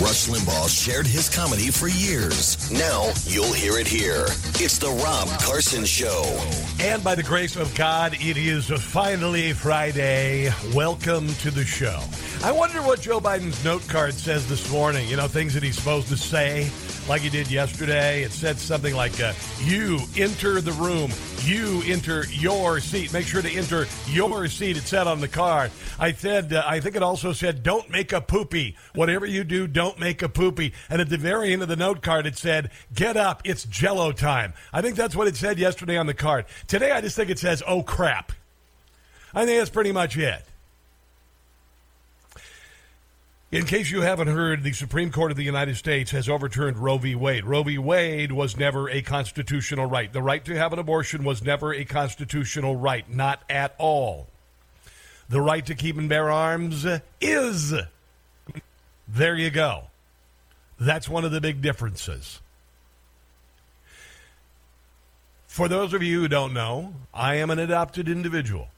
Rush Limbaugh shared his comedy for years. Now you'll hear it here. It's the Rob Carson Show. And by the grace of God, it is finally Friday. Welcome to the show. I wonder what Joe Biden's note card says this morning. You know, things that he's supposed to say, like he did yesterday. It said something like, uh, You enter the room. You enter your seat. Make sure to enter your seat. It said on the card. I said, uh, I think it also said, Don't make a poopy. Whatever you do, don't make a poopy. And at the very end of the note card, it said, Get up. It's jello time. I think that's what it said yesterday on the card. Today, I just think it says, Oh crap. I think that's pretty much it. In case you haven't heard, the Supreme Court of the United States has overturned Roe v. Wade. Roe v. Wade was never a constitutional right. The right to have an abortion was never a constitutional right, not at all. The right to keep and bear arms is. There you go. That's one of the big differences. For those of you who don't know, I am an adopted individual.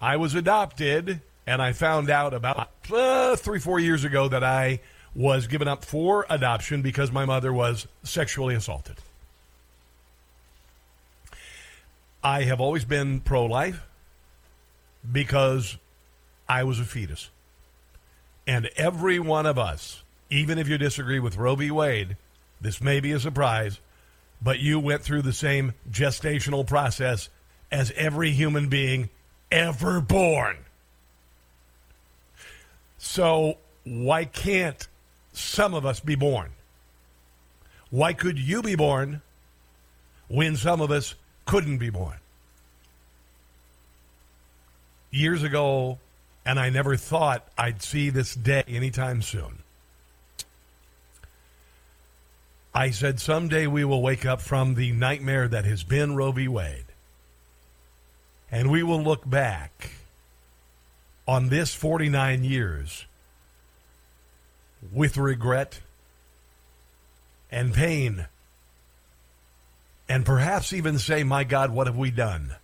I was adopted and I found out about uh, three, four years ago that I was given up for adoption because my mother was sexually assaulted. I have always been pro life because I was a fetus. And every one of us, even if you disagree with Roe v. Wade, this may be a surprise, but you went through the same gestational process as every human being ever born. So, why can't some of us be born? Why could you be born when some of us couldn't be born? Years ago, and I never thought I'd see this day anytime soon. I said, someday we will wake up from the nightmare that has been Roe v. Wade. And we will look back on this 49 years with regret and pain, and perhaps even say, My God, what have we done?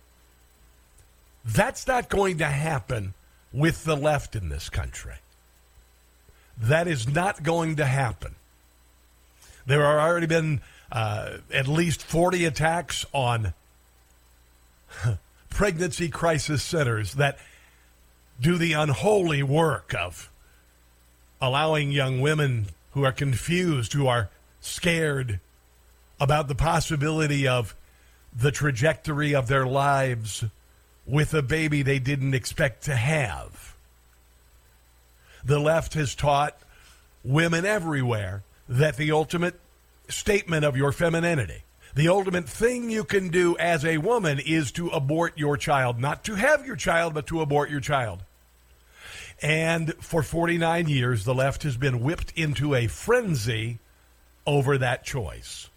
That's not going to happen with the left in this country. That is not going to happen. There have already been uh, at least 40 attacks on pregnancy crisis centers that do the unholy work of allowing young women who are confused, who are scared about the possibility of the trajectory of their lives with a baby they didn't expect to have. The left has taught women everywhere that the ultimate statement of your femininity, the ultimate thing you can do as a woman is to abort your child, not to have your child, but to abort your child. And for 49 years, the left has been whipped into a frenzy over that choice.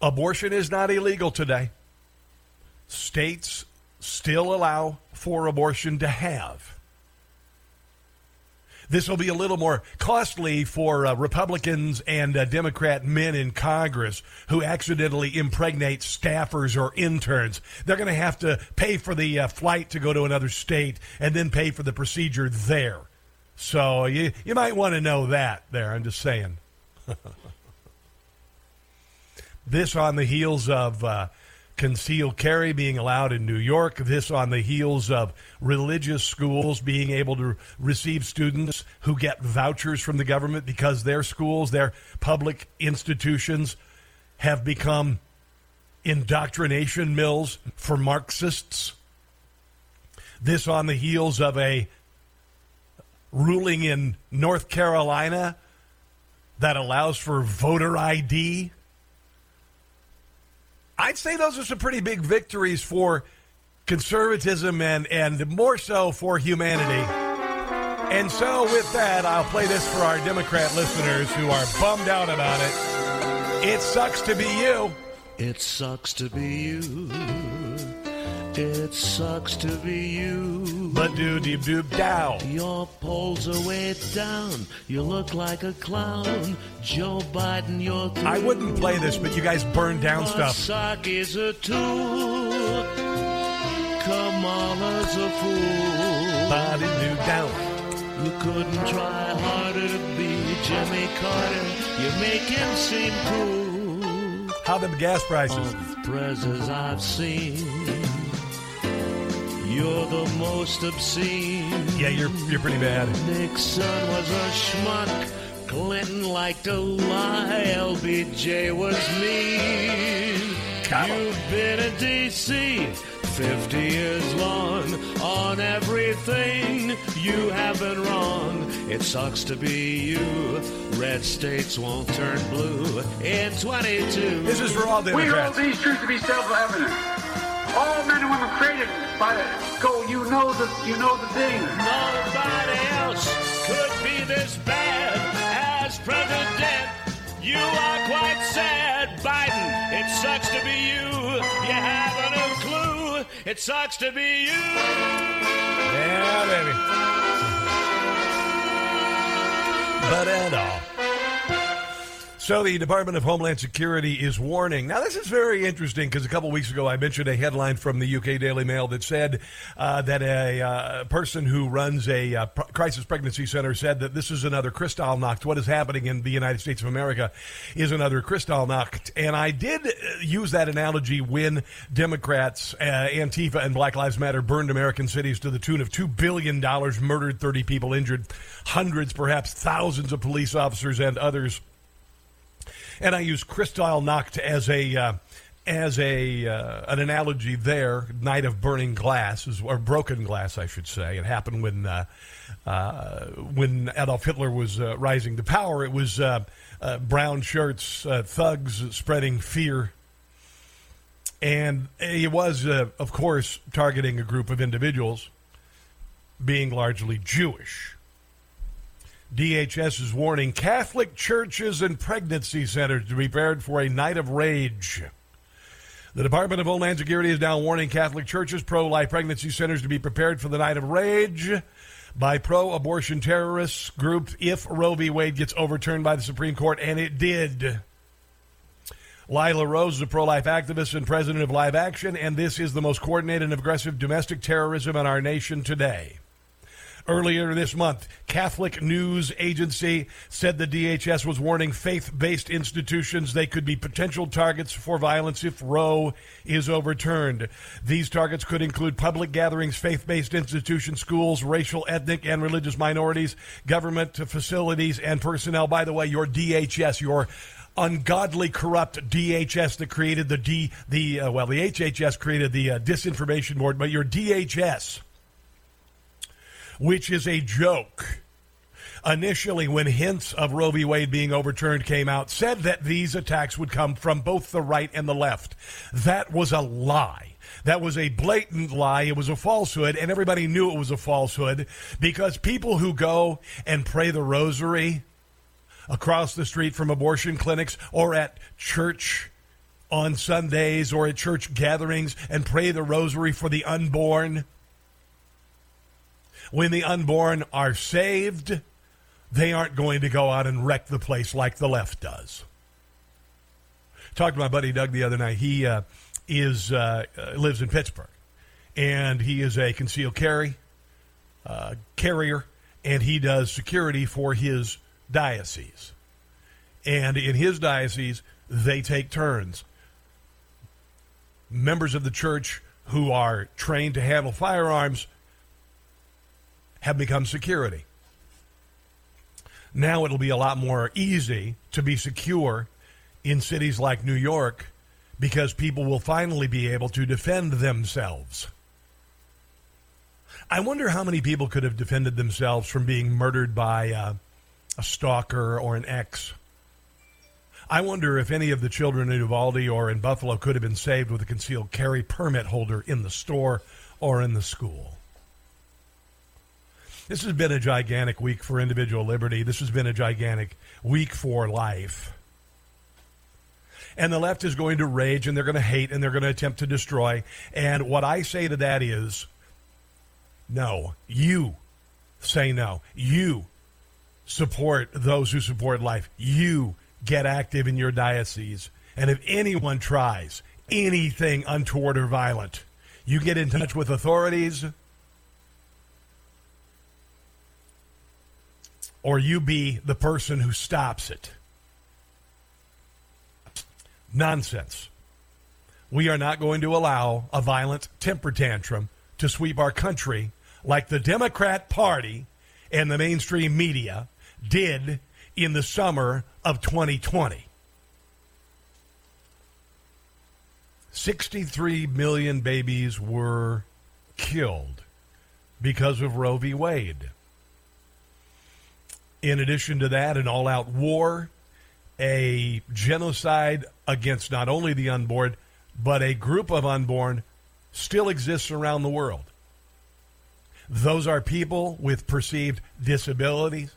Abortion is not illegal today. States still allow for abortion to have. This will be a little more costly for uh, Republicans and uh, Democrat men in Congress who accidentally impregnate staffers or interns. They're going to have to pay for the uh, flight to go to another state and then pay for the procedure there. So you, you might want to know that there. I'm just saying. this on the heels of uh, concealed carry being allowed in New York. This on the heels of religious schools being able to receive students who get vouchers from the government because their schools, their public institutions, have become indoctrination mills for Marxists. This on the heels of a ruling in North Carolina that allows for voter ID I'd say those are some pretty big victories for conservatism and, and more so for humanity. And so, with that, I'll play this for our Democrat listeners who are bummed out about it. It sucks to be you. It sucks to be you. It sucks to be you. But do deep doop down. Your polls are way down. You look like a clown. Joe Biden, you're through. I wouldn't play this, but you guys burn down stuff. Psaki's a tool. Kamala's a fool. Body do down. You couldn't try harder to be Jimmy Carter. You make him seem cool. How the gas prices? Of I've seen, you're the most obscene. Yeah, you're you're pretty bad. Nixon was a schmuck. Clinton liked to lie. LBJ was mean. Got 'em. You've been in D.C. 50 years long on everything you have been wrong. It sucks to be you. Red states won't turn blue in 22. This is for all the We hold these truths to be self-evident. All men and women created by the go. You know the you know the thing. Nobody else could be this bad as president. You are quite sad, Biden. It sucks to be you. You haven't a clue. It sucks to be you. Yeah, baby. But and all. So the Department of Homeland Security is warning. Now this is very interesting because a couple weeks ago I mentioned a headline from the UK Daily Mail that said uh, that a uh, person who runs a uh, crisis pregnancy center said that this is another Kristallnacht. What is happening in the United States of America is another Kristallnacht. And I did uh, use that analogy when Democrats, uh, Antifa, and Black Lives Matter burned American cities to the tune of $2 billion, murdered 30 people, injured hundreds, perhaps thousands of police officers and others and I use Kristallnacht as a uh, as a uh, an analogy there. Night of burning glass is or broken glass, I should say. It happened when uh, uh, when Adolf Hitler was uh, rising to power. It was uh, brown shirts, thugs spreading fear. And he was, of course, targeting a group of individuals, being largely Jewish. DHS is warning Catholic churches and pregnancy centers to be prepared for a night of rage. The Department of Homeland Security is now warning Catholic churches, pro life pregnancy centers to be prepared for the night of rage by pro abortion terrorists group if Roe v. Wade gets overturned by the Supreme Court, and it did. Lila Rose is a pro life activist and president of Live Action, and this is the most coordinated and aggressive domestic terrorism in our nation today. Earlier this month, Catholic News Agency said the DHS was warning faith based institutions they could be potential targets for violence if Roe is overturned. These targets could include public gatherings, faith based institutions, schools, racial, ethnic, and religious minorities, government facilities, and personnel. By the way, your DHS, your ungodly corrupt DHS that created the D the uh, well the HHS created the uh, disinformation board but your DHS which is a joke. Initially, when hints of Roe v. Wade being overturned came out, said that these attacks would come from both the right and the left. That was a lie. That was a blatant lie. It was a falsehood, and everybody knew it was a falsehood because people who go and pray the rosary across the street from abortion clinics or at church on Sundays or at church gatherings and pray the rosary for the unborn when the unborn are saved, they aren't going to go out and wreck the place like the left does. Talked to my buddy Doug the other night. He uh, is uh, uh, lives in Pittsburgh, and he is a concealed carry uh, carrier, and he does security for his diocese. And in his diocese, they take turns. Members of the church who are trained to handle firearms have become security. Now it'll be a lot more easy to be secure in cities like New York because people will finally be able to defend themselves. I wonder how many people could have defended themselves from being murdered by uh, a stalker or an ex. I wonder if any of the children in Uvalde or in Buffalo could have been saved with a concealed carry permit holder in the store or in the school. This has been a gigantic week for individual liberty. This has been a gigantic week for life. And the left is going to rage and they're going to hate and they're going to attempt to destroy. And what I say to that is no. You say no. You support those who support life. You get active in your diocese. And if anyone tries anything untoward or violent, you get in touch with authorities or you be the person who stops it. Nonsense. We are not going to allow a violent temper tantrum to sweep our country like the Democrat Party and the mainstream media did in the summer of 2020. 63 million babies were killed because of Roe v. Wade. In addition to that, an all out war, a genocide against not only the unborn, but a group of unborn still exists around the world. Those are people with perceived disabilities.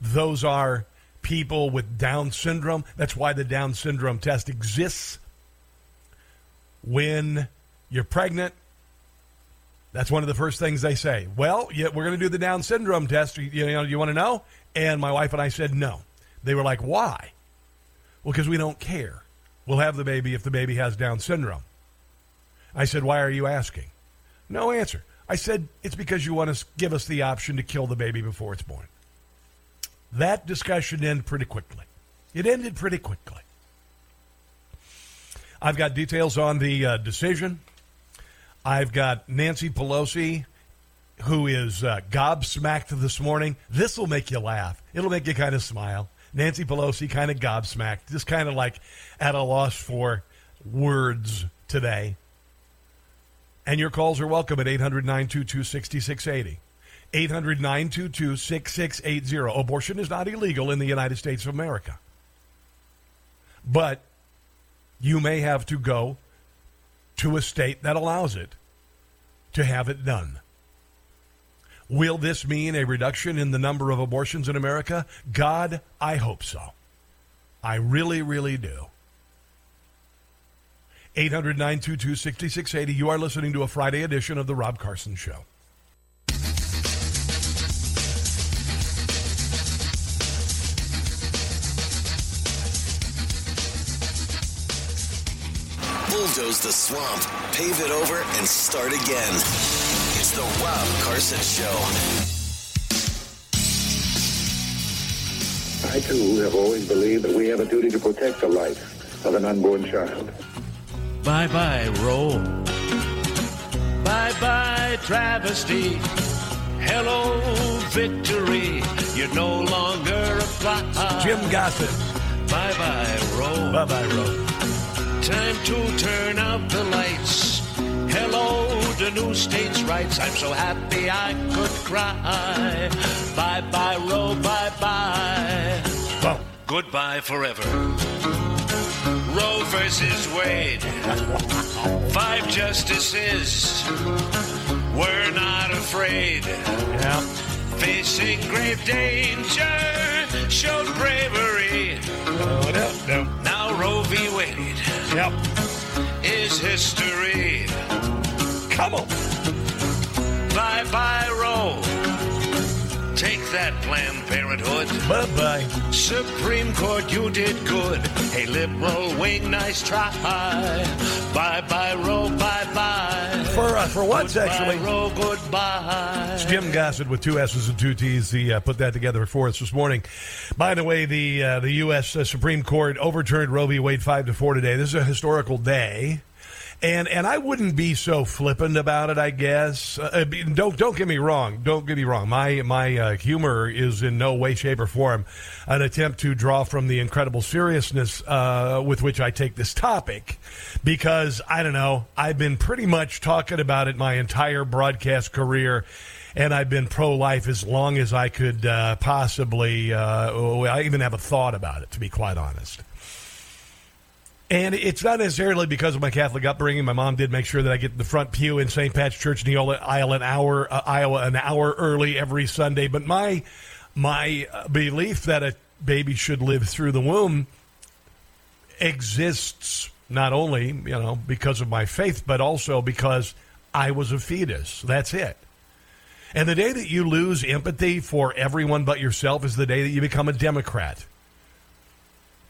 Those are people with Down syndrome. That's why the Down syndrome test exists. When you're pregnant, that's one of the first things they say. Well, yeah, we're going to do the Down syndrome test. You, you know, you want to know? And my wife and I said no. They were like, why? Well, because we don't care. We'll have the baby if the baby has Down syndrome. I said, why are you asking? No answer. I said, it's because you want to give us the option to kill the baby before it's born. That discussion ended pretty quickly. It ended pretty quickly. I've got details on the uh, decision. I've got Nancy Pelosi, who is uh, gobsmacked this morning. This will make you laugh. It'll make you kind of smile. Nancy Pelosi kind of gobsmacked, just kind of like at a loss for words today. And your calls are welcome at 800 922 6680. 800 922 6680. Abortion is not illegal in the United States of America. But you may have to go to a state that allows it to have it done. Will this mean a reduction in the number of abortions in America? God, I hope so. I really, really do. 800 922 6680. You are listening to a Friday edition of The Rob Carson Show. Bulldoze the swamp, pave it over, and start again. It's The Rob Carson Show. I too have always believed that we have a duty to protect the life of an unborn child. Bye bye, Roe. Bye bye, travesty. Hello, victory. You're no longer apply. Jim Gossett. Bye bye, Roe. Bye bye, Roe. Time to turn out the lights. Hello, the new states' rights. I'm so happy I could cry. Bye bye, Roe. Bye bye. Well, Goodbye forever. Roe versus Wade. Five justices were not afraid. yeah. Facing grave danger, showed bravery. Oh, no, no. Now Roe v. Wade Yep. is history. Come on. Bye bye, Roe. Take that, Planned Parenthood. Bye bye. Supreme Court, you did good. Hey, liberal wing, nice try. Bye bye, Roe, bye bye. For, uh, for once, Goodbye, actually. Roe, goodbye. It's Jim Gossett with two S's and two T's. He uh, put that together for us this morning. By the way, the uh, the U.S. Uh, Supreme Court overturned Roe v. Wade five to four today. This is a historical day. And and I wouldn't be so flippant about it. I guess. Uh, don't don't get me wrong. Don't get me wrong. My my uh, humor is in no way, shape, or form an attempt to draw from the incredible seriousness uh, with which I take this topic, because I don't know. I've been pretty much talking about it my entire broadcast career, and I've been pro life as long as I could uh, possibly. Uh, I even have a thought about it, to be quite honest. And it's not necessarily because of my Catholic upbringing. My mom did make sure that I get the front pew in St. Pat's Church, Neola, Iowa, an hour, uh, Iowa, an hour early every Sunday. But my my uh, belief that a baby should live through the womb exists not only you know because of my faith, but also because I was a fetus. That's it. And the day that you lose empathy for everyone but yourself is the day that you become a Democrat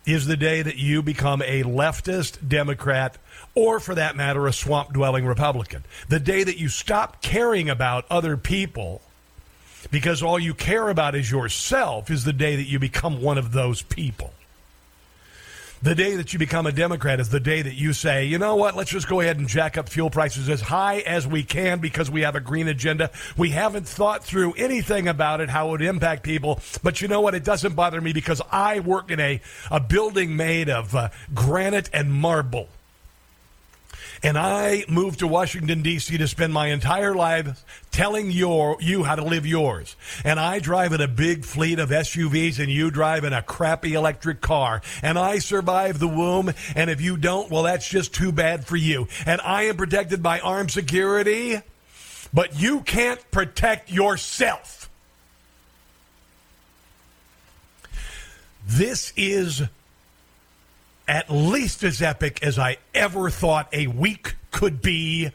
is the day that you become a leftist Democrat or, for that matter, a swamp dwelling Republican. The day that you stop caring about other people because all you care about is yourself is the day that you become one of those people. The day that you become a Democrat is the day that you say, you know what, let's just go ahead and jack up fuel prices as high as we can because we have a green agenda. We haven't thought through anything about it, how it would impact people. But you know what? It doesn't bother me because I work in a, a building made of uh, granite and marble. And I moved to Washington, D.C. to spend my entire life telling your, you how to live yours. And I drive in a big fleet of SUVs and you drive in a crappy electric car. And I survive the womb. And if you don't, well, that's just too bad for you. And I am protected by armed security, but you can't protect yourself. This is at least as epic as I ever thought a week could be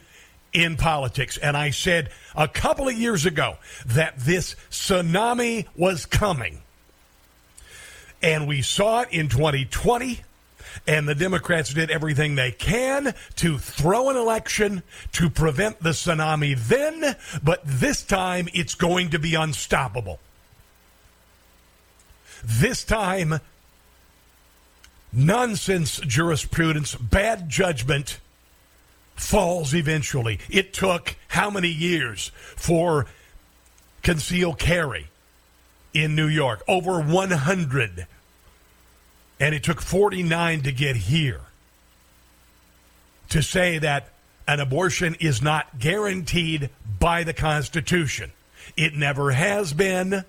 in politics. And I said a couple of years ago that this tsunami was coming. And we saw it in 2020. And the Democrats did everything they can to throw an election to prevent the tsunami then, but this time it's going to be unstoppable. This time, nonsense jurisprudence, bad judgment falls eventually. It took how many years for concealed carry in New York? Over 100. And it took 49 to get here. To say that an abortion is not guaranteed by the Constitution. It never has been.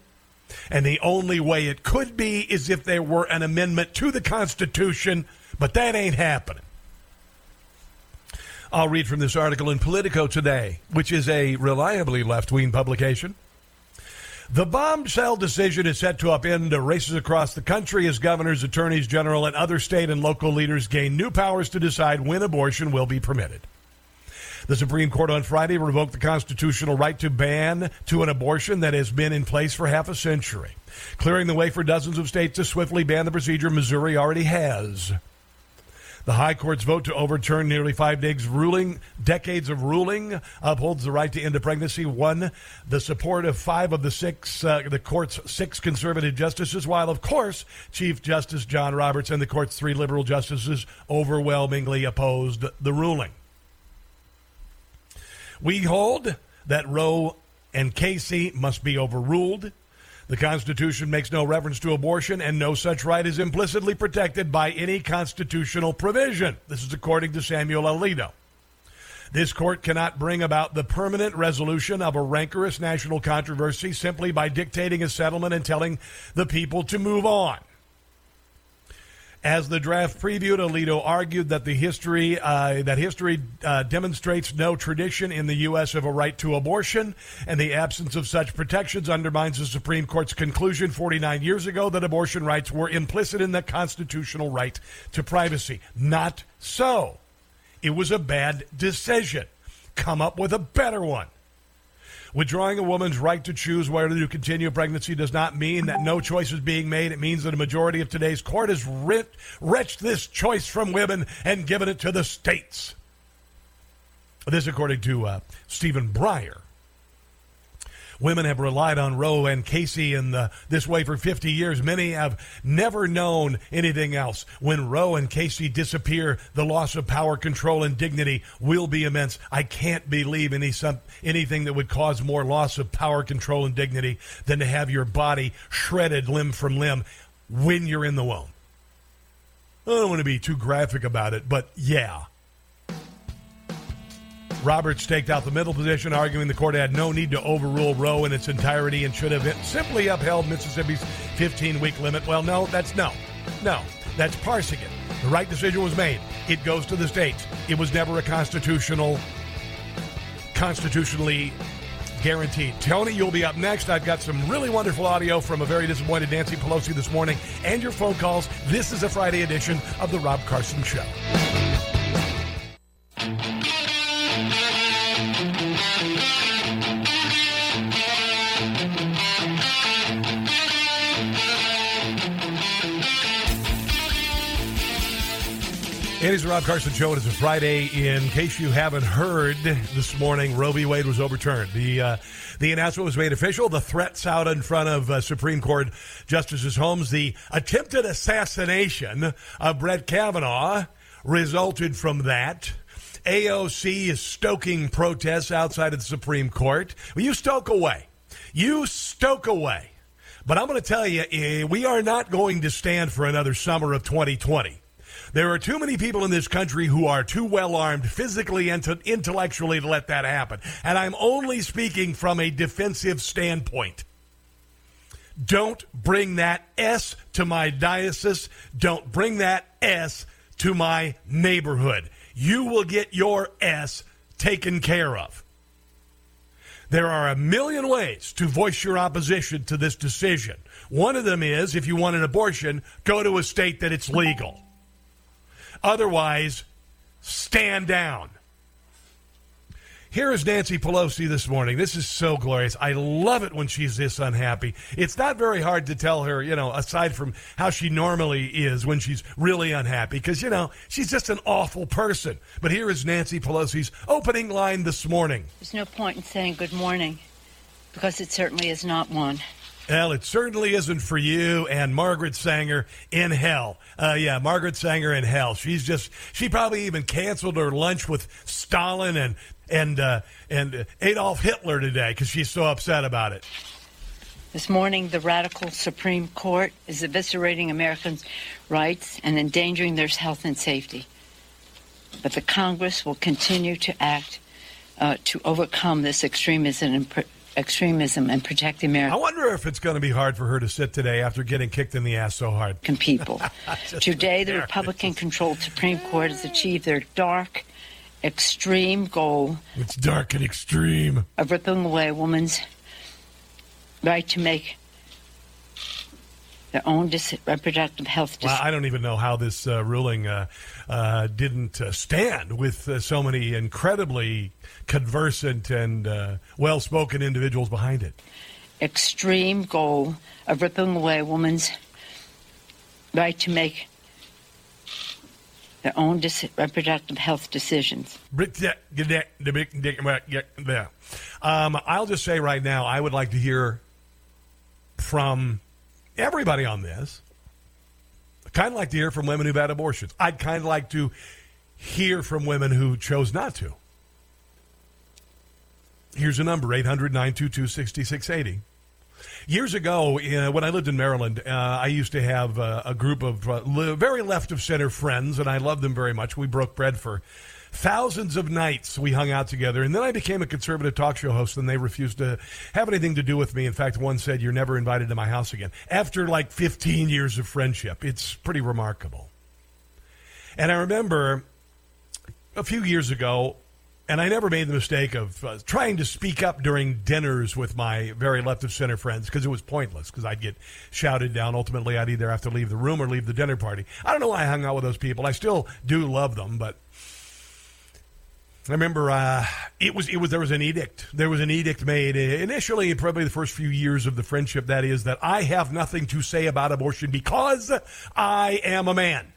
And the only way it could be is if there were an amendment to the Constitution, but that ain't happening. I'll read from this article in Politico today, which is a reliably left wing publication. The bombshell decision is set to upend races across the country as governors, attorneys general, and other state and local leaders gain new powers to decide when abortion will be permitted. The Supreme Court on Friday revoked the constitutional right to ban to an abortion that has been in place for half a century, clearing the way for dozens of states to swiftly ban the procedure Missouri already has. The High Court's vote to overturn nearly five ruling, decades of ruling, upholds the right to end a pregnancy. Won the support of five of the six, uh, the court's six conservative justices, while of course Chief Justice John Roberts and the court's three liberal justices overwhelmingly opposed the ruling. We hold that Roe and Casey must be overruled. The Constitution makes no reference to abortion, and no such right is implicitly protected by any constitutional provision. This is according to Samuel Alito. This court cannot bring about the permanent resolution of a rancorous national controversy simply by dictating a settlement and telling the people to move on. As the draft previewed, Alito argued that the history uh, that history uh, demonstrates no tradition in the U.S. of a right to abortion, and the absence of such protections undermines the Supreme Court's conclusion 49 years ago that abortion rights were implicit in the constitutional right to privacy. Not so. It was a bad decision. Come up with a better one. Withdrawing a woman's right to choose whether to continue a pregnancy does not mean that no choice is being made. It means that a majority of today's court has wrenched this choice from women and given it to the states. This, according to uh, Stephen Breyer, Women have relied on Roe and Casey in the, this way for 50 years. Many have never known anything else. When Roe and Casey disappear, the loss of power, control, and dignity will be immense. I can't believe any some, anything that would cause more loss of power, control, and dignity than to have your body shredded limb from limb when you're in the womb. I don't want to be too graphic about it, but yeah. Roberts staked out the middle position, arguing the court had no need to overrule Roe in its entirety and should have simply upheld Mississippi's 15 week limit. Well, no, that's no. No, that's parsing it. The right decision was made. It goes to the states. It was never a constitutional, constitutionally guaranteed. Tony, you'll be up next. I've got some really wonderful audio from a very disappointed Nancy Pelosi this morning and your phone calls. This is a Friday edition of The Rob Carson Show. It is the Rob Carson Show. It is a Friday. In case you haven't heard this morning, Roe v. Wade was overturned. The uh, the announcement was made official. The threats out in front of uh, Supreme Court Justices homes. The attempted assassination of Brett Kavanaugh resulted from that. AOC is stoking protests outside of the Supreme Court. Well, you stoke away. You stoke away. But I'm going to tell you, eh, we are not going to stand for another summer of 2020. There are too many people in this country who are too well armed physically and intellectually to let that happen. And I'm only speaking from a defensive standpoint. Don't bring that S to my diocese. Don't bring that S to my neighborhood. You will get your S taken care of. There are a million ways to voice your opposition to this decision. One of them is if you want an abortion, go to a state that it's legal. Otherwise, stand down. Here is Nancy Pelosi this morning. This is so glorious. I love it when she's this unhappy. It's not very hard to tell her, you know, aside from how she normally is when she's really unhappy, because, you know, she's just an awful person. But here is Nancy Pelosi's opening line this morning. There's no point in saying good morning, because it certainly is not one. Well, it certainly isn't for you and Margaret Sanger in hell. Uh, yeah, Margaret Sanger in hell. She's just, she probably even canceled her lunch with Stalin and, and, uh, and Adolf Hitler today because she's so upset about it. This morning, the radical Supreme Court is eviscerating Americans' rights and endangering their health and safety. But the Congress will continue to act uh, to overcome this extremism and extremism and protect American. I wonder if it's going to be hard for her to sit today after getting kicked in the ass so hard. People. today, the Republican controlled Supreme Court has achieved their dark, extreme goal. It's dark and extreme. Of ripping away a woman's right to make their own dis- reproductive health. Dis- well, I don't even know how this uh, ruling uh, uh, didn't uh, stand with uh, so many incredibly conversant and uh, well spoken individuals behind it. Extreme goal of ripping away a woman's right to make their own dis- reproductive health decisions. Um, I'll just say right now, I would like to hear from everybody on this. I kind of like to hear from women who've had abortions. I'd kind of like to hear from women who chose not to. Here's a number 800 922 6680. Years ago, uh, when I lived in Maryland, uh, I used to have uh, a group of uh, li- very left of center friends, and I loved them very much. We broke bread for thousands of nights. We hung out together, and then I became a conservative talk show host, and they refused to have anything to do with me. In fact, one said, You're never invited to my house again. After like 15 years of friendship, it's pretty remarkable. And I remember a few years ago, and I never made the mistake of uh, trying to speak up during dinners with my very left of center friends because it was pointless because I'd get shouted down. Ultimately, I'd either have to leave the room or leave the dinner party. I don't know why I hung out with those people. I still do love them, but I remember uh, it was it was there was an edict. There was an edict made initially, probably the first few years of the friendship. That is that I have nothing to say about abortion because I am a man.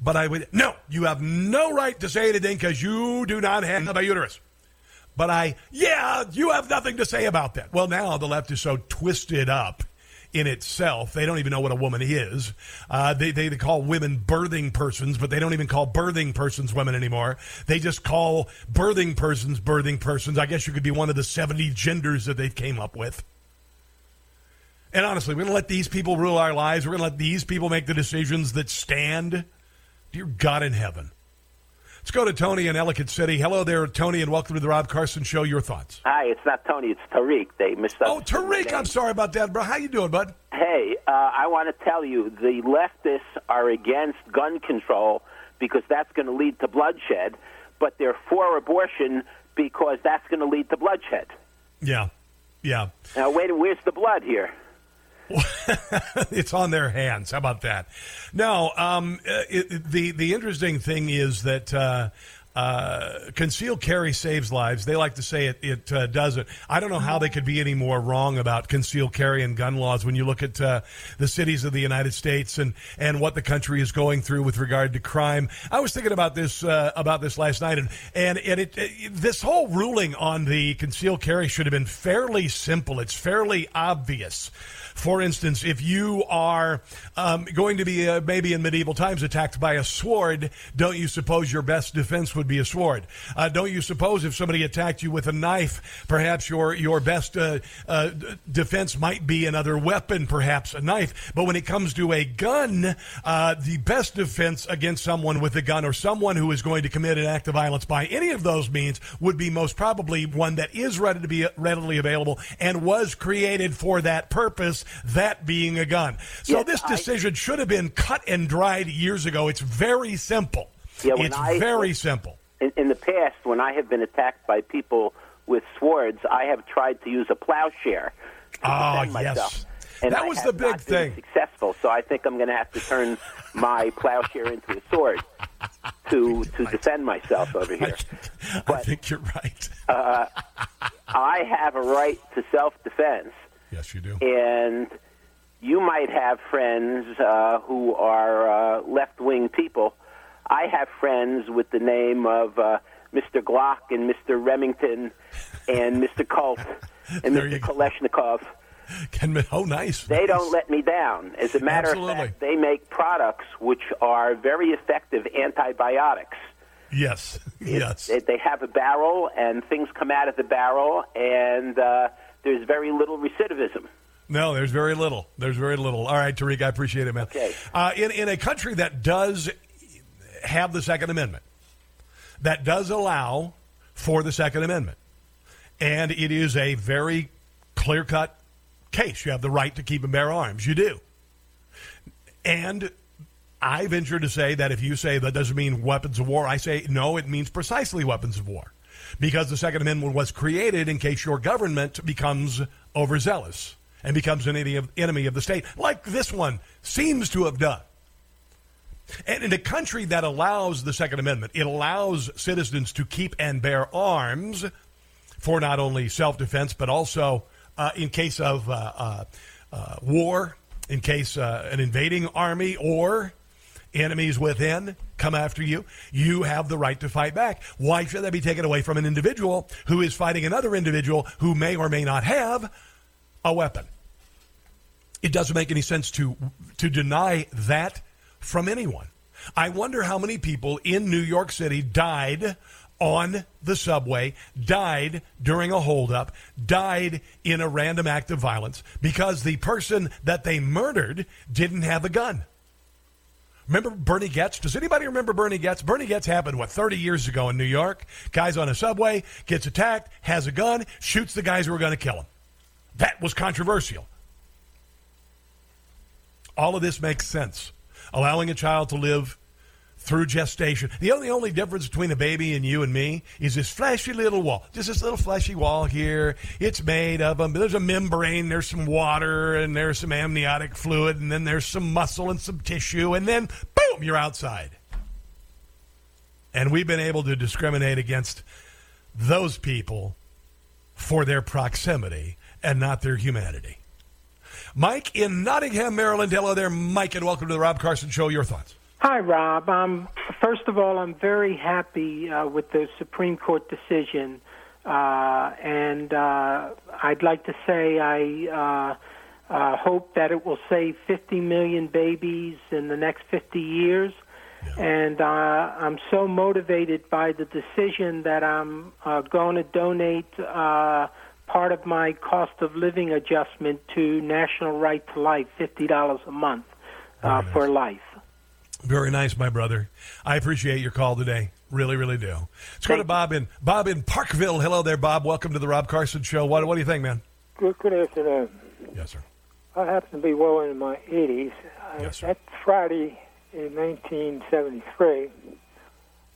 But I would, no, you have no right to say anything because you do not have a uterus. But I, yeah, you have nothing to say about that. Well, now the left is so twisted up in itself. They don't even know what a woman is. Uh, they, they, they call women birthing persons, but they don't even call birthing persons women anymore. They just call birthing persons birthing persons. I guess you could be one of the 70 genders that they came up with. And honestly, we're going to let these people rule our lives. We're going to let these people make the decisions that stand. Dear God in heaven. Let's go to Tony in Ellicott City. Hello there, Tony, and welcome to the Rob Carson Show. Your thoughts? Hi, it's not Tony, it's Tariq. They missed up. Oh, Tariq, I'm sorry about that, bro. How you doing, bud? Hey, uh, I want to tell you, the leftists are against gun control because that's going to lead to bloodshed, but they're for abortion because that's going to lead to bloodshed. Yeah, yeah. Now, wait, where's the blood here? it's on their hands. How about that? No, um, it, the the interesting thing is that uh, uh, concealed carry saves lives. They like to say it, it uh, doesn't. I don't know how they could be any more wrong about concealed carry and gun laws when you look at uh, the cities of the United States and, and what the country is going through with regard to crime. I was thinking about this uh, about this last night, and and, and it, it, this whole ruling on the concealed carry should have been fairly simple. It's fairly obvious. For instance, if you are um, going to be uh, maybe in medieval times attacked by a sword, don't you suppose your best defense would be a sword? Uh, don't you suppose if somebody attacked you with a knife, perhaps your your best uh, uh defense might be another weapon, perhaps a knife? But when it comes to a gun, uh, the best defense against someone with a gun or someone who is going to commit an act of violence by any of those means would be most probably one that is ready to be readily available and was created for that purpose that being a gun. So Yes, this I- decision should have been cut and dried years ago. It's very simple. Yeah, it's I- very simple. In, in the past, when I have been attacked by people with swords, I have tried to use a plowshare to Ah, yes. And That I was the big thing. Successful, so I think I'm going to have to turn my plowshare into a sword to to defend myself over I, here. I But- think you're right. I have a right to self-defense, yes, you do. and you might have friends uh, who are uh, left-wing people. I have friends with the name of uh, Mr. Glock and Mr. Remington and Mr. Colt and Mr. go. Kalashnikov. Can, oh, nice. They don't let me down. As a matter Absolutely. of fact, they make products which are very effective antibiotics. Yes, yes. They, they have a barrel, and things come out of the barrel, and uh, there's very little recidivism. No, there's very little. There's very little. All right, Tariq, I appreciate it, man. Okay. Uh, in, in a country that does have the Second Amendment, that does allow for the Second Amendment, and it is a very clear cut case. You have the right to keep and bear arms. You do. And I venture to say that if you say that doesn't mean weapons of war, I say no, it means precisely weapons of war. Because the Second Amendment was created in case your government becomes overzealous and becomes an enemy of, the state, like this one seems to have done. And in a country that allows the Second Amendment, it allows citizens to keep and bear arms for not only self defense, but also uh, in case of uh, uh, uh, war, in case uh, an invading army or enemies within come after you, you have the right to fight back. Why should that be taken away from an individual who is fighting another individual who may or may not have a weapon? It doesn't make any sense to to deny that from anyone. I wonder how many people in New York City died on the subway, died during a holdup, died in a random act of violence because the person that they murdered didn't have a gun. Remember Bernie Goetz? Does anybody remember Bernie Goetz? Bernie Goetz happened, what, 30 years ago in New York? Guy's on a subway, gets attacked, has a gun, shoots the guys who were going to kill him. That was controversial. All of this makes sense. Allowing a child to live through gestation. The only only difference between a baby and you and me is this fleshy little wall. Just this little fleshy wall here. It's made of um, there's a membrane, there's some water, and there's some amniotic fluid, and then there's some muscle and some tissue, and then boom, you're outside. And we've been able to discriminate against those people for their proximity and not their humanity. Mike in Nottingham, Maryland. Hello there, Mike, and welcome to the Rob Carson Show. Your thoughts? Hi, Rob. Um, first of all, I'm very happy uh, with the Supreme Court decision, uh, and uh, I'd like to say I uh, uh, hope that it will save 50 million babies in the next 50 years. And uh, I'm so motivated by the decision that I'm uh, going to donate uh, part of my cost of living adjustment to National Right to Life, $50 a month uh, nice. for life. Very nice, my brother. I appreciate your call today. Really, really do. Let's go to Bob in Bob in Parkville. Hello there, Bob. Welcome to the Rob Carson Show. What, what do you think, man? Good, good afternoon. Yes, sir. I happen to be well into my 80s. Yes, sir. That Friday in 1973,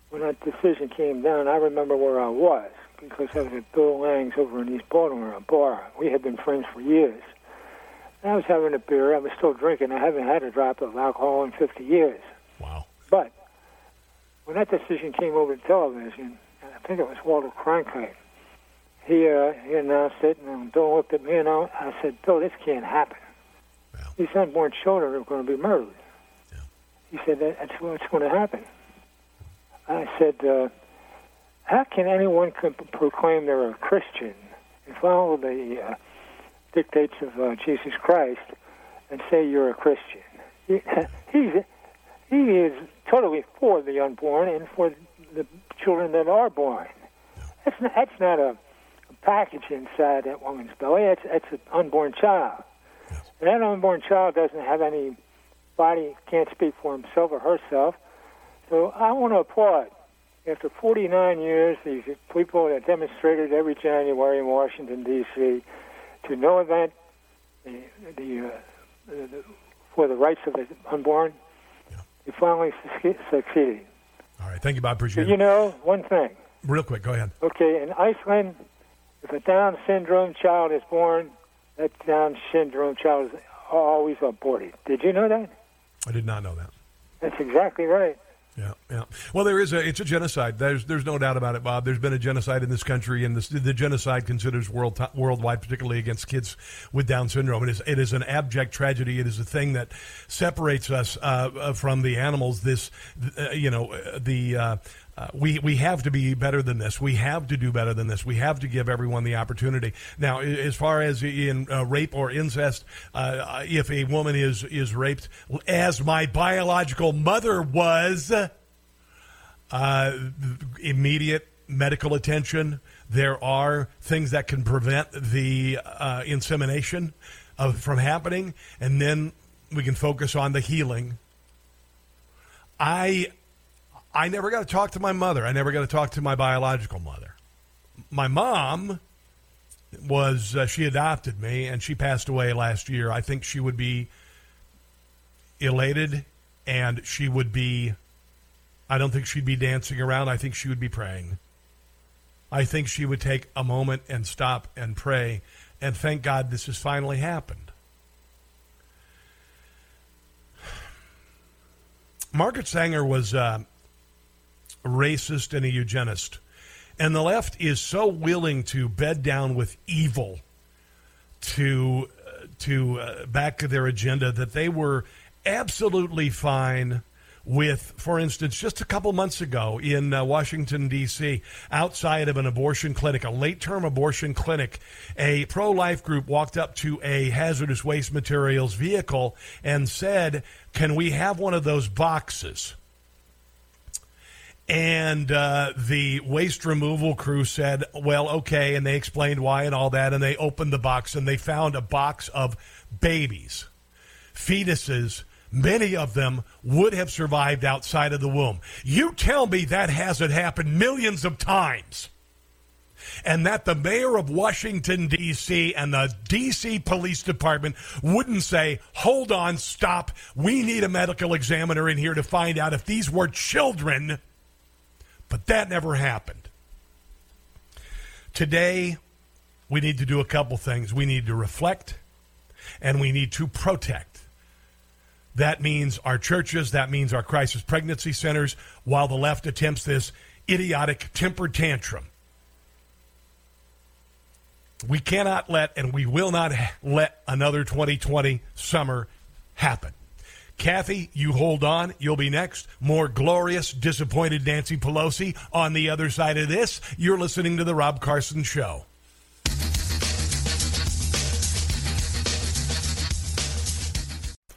when that decision came down, I remember where I was because I was at Bill Lang's over in East Baltimore, a bar. We had been friends for years. I was having a beer. I was still drinking. I haven't had a drop of alcohol in 50 years. Wow. But when that decision came over to television, I think it was Walter Cronkite, he, uh, he announced it, and Bill looked at me, and I, I said, Bill, this can't happen. These unborn children are going to be murdered. He said, that's what's going to happen. I said, uh, how can anyone can proclaim they're a Christian and follow the uh, dictates of uh, Jesus Christ and say you're a Christian? He, he's, he is totally for the unborn and for the children that are born. That's not, that's not a, a package inside that woman's belly. That's, that's an unborn child. And that unborn child doesn't have any body, can't speak for himself or herself. So I want to applaud. After 49 years, these people that demonstrated every January in Washington, D.C., to no event the, the, uh, the, for the rights of the unborn, they finally succeeded. All right. Thank you, Bob. Appreciate you it. know, one thing. Real quick, go ahead. Okay, in Iceland, if a Down syndrome child is born, that Down syndrome child is always aborted. Did you know that? I did not know that. That's exactly right. Yeah, yeah. Well, there is a it's a genocide. There's there's no doubt about it, Bob. There's been a genocide in this country, and this, the genocide considers world worldwide, particularly against kids with Down syndrome. It is it is an abject tragedy. It is a thing that separates us uh, from the animals. This, uh, you know, the. Uh, uh, we we have to be better than this. We have to do better than this. We have to give everyone the opportunity. Now, as far as in uh, rape or incest, uh, if a woman is is raped, as my biological mother was, uh, immediate medical attention. There are things that can prevent the uh, insemination of, from happening, and then we can focus on the healing. I I never got to talk to my mother. I never got to talk to my biological mother. My mom was uh, she adopted me and she passed away last year. I think she would be elated and she would be I don't think she'd be dancing around. I think she would be praying. I think she would take a moment and stop and pray and thank God this has finally happened. Margaret Sanger was uh, racist and a eugenist. And the left is so willing to bed down with evil to uh, to uh, back their agenda that they were absolutely fine with, for instance, just a couple months ago in uh, Washington, D.C., outside of an abortion clinic, a late term abortion clinic, a pro life group walked up to a hazardous waste materials vehicle and said, Can we have one of those boxes? And uh, the waste removal crew said, well, okay. And they explained why and all that. And they opened the box and they found a box of babies, fetuses. Many of them would have survived outside of the womb. You tell me that hasn't happened millions of times. And that the mayor of Washington, D.C. and the D.C. Police Department wouldn't say, hold on, stop. We need a medical examiner in here to find out if these were children but that never happened. Today, we need to do a couple things. We need to reflect and we need to protect. That means our churches, that means our crisis pregnancy centers, while the left attempts this idiotic temper tantrum. We cannot let and we will not let another 2020 summer happen. Kathy, you hold on. You'll be next. More glorious, disappointed Nancy Pelosi on the other side of this. You're listening to The Rob Carson Show.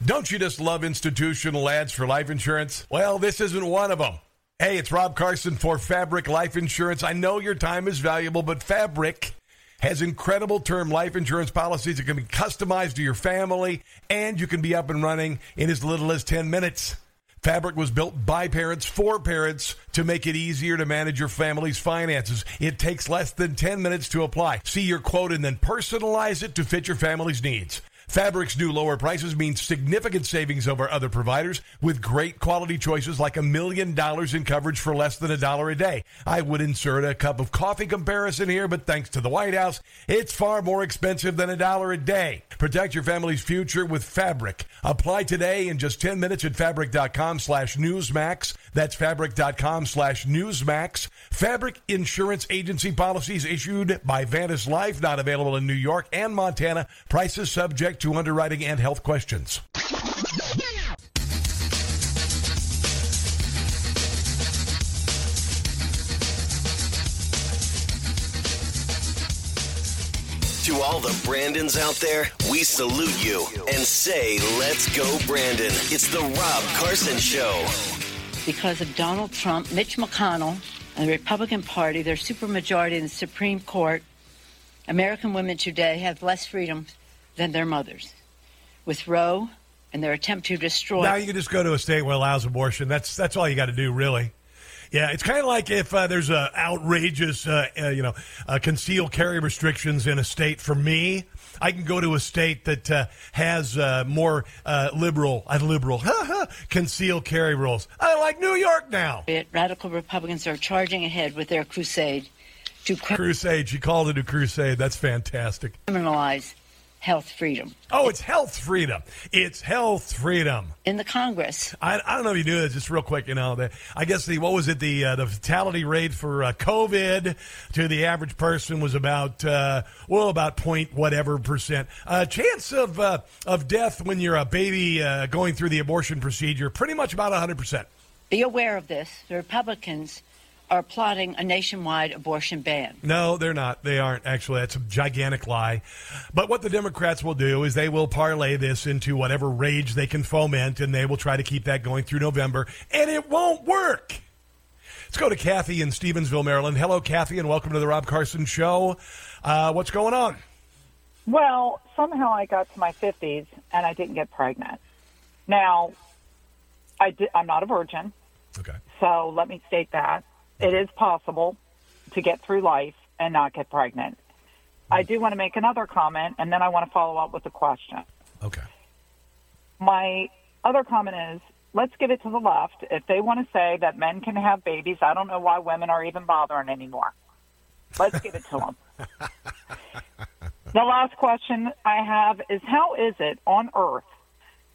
Don't you just love institutional ads for life insurance? Well, this isn't one of them. Hey, it's Rob Carson for Fabric Life Insurance. I know your time is valuable, but Fabric has incredible term life insurance policies that can be customized to your family, and you can be up and running in as little as 10 minutes. Fabric was built by parents for parents to make it easier to manage your family's finances. It takes less than 10 minutes to apply. See your quote and then personalize it to fit your family's needs. Fabric's new lower prices mean significant savings over other providers with great quality choices like a million dollars in coverage for less than a dollar a day. I would insert a cup of coffee comparison here, but thanks to the White House, it's far more expensive than a dollar a day. Protect your family's future with Fabric. Apply today in just 10 minutes at fabric.com slash newsmax. That's fabric.com slash newsmax. Fabric Insurance Agency policies issued by Vantis Life, not available in New York and Montana. Prices subject to underwriting and health questions. To all the Brandons out there, we salute you and say, let's go, Brandon. It's the Rob Carson Show. Because of Donald Trump, Mitch McConnell, and the Republican Party, their supermajority in the Supreme Court, American women today have less freedom than their mothers. With Roe and their attempt to destroy. Now you can just go to a state where allows abortion. That's that's all you got to do, really. Yeah, it's kind of like if uh, there's a outrageous, uh, uh, you know, uh, concealed carry restrictions in a state. For me, I can go to a state that uh, has uh, more liberal, uh, liberal concealed carry rules. I like New York now. Radical Republicans are charging ahead with their crusade to crusade. She called it a crusade. That's fantastic. Criminalize health freedom. Oh, it's health freedom. It's health freedom in the Congress. I, I don't know if you knew this. Just real quick, you know, the, I guess the what was it the uh, the fatality rate for uh, COVID to the average person was about uh, well about point whatever percent. Uh, chance of uh, of death when you're a baby uh, going through the abortion procedure pretty much about hundred percent. Be aware of this. The Republicans are plotting a nationwide abortion ban. No, they're not. They aren't, actually. That's a gigantic lie. But what the Democrats will do is they will parlay this into whatever rage they can foment, and they will try to keep that going through November, and it won't work. Let's go to Kathy in Stevensville, Maryland. Hello, Kathy, and welcome to the Rob Carson Show. Uh, what's going on? Well, somehow I got to my 50s and I didn't get pregnant. Now, I did, I'm not a virgin. Okay. So let me state that it is possible to get through life and not get pregnant. I do want to make another comment, and then I want to follow up with a question. Okay. My other comment is let's give it to the left. If they want to say that men can have babies, I don't know why women are even bothering anymore. Let's give it to them. the last question I have is how is it on earth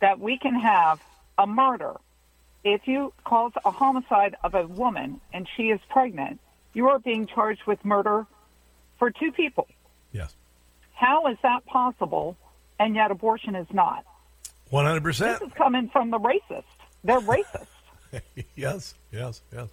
that we can have a murder if you cause a homicide of a woman and she is pregnant, you are being charged with murder for two people. Yes. How is that possible and yet abortion is not? 100%. This is coming from the racist. They're racist. yes, yes, yes.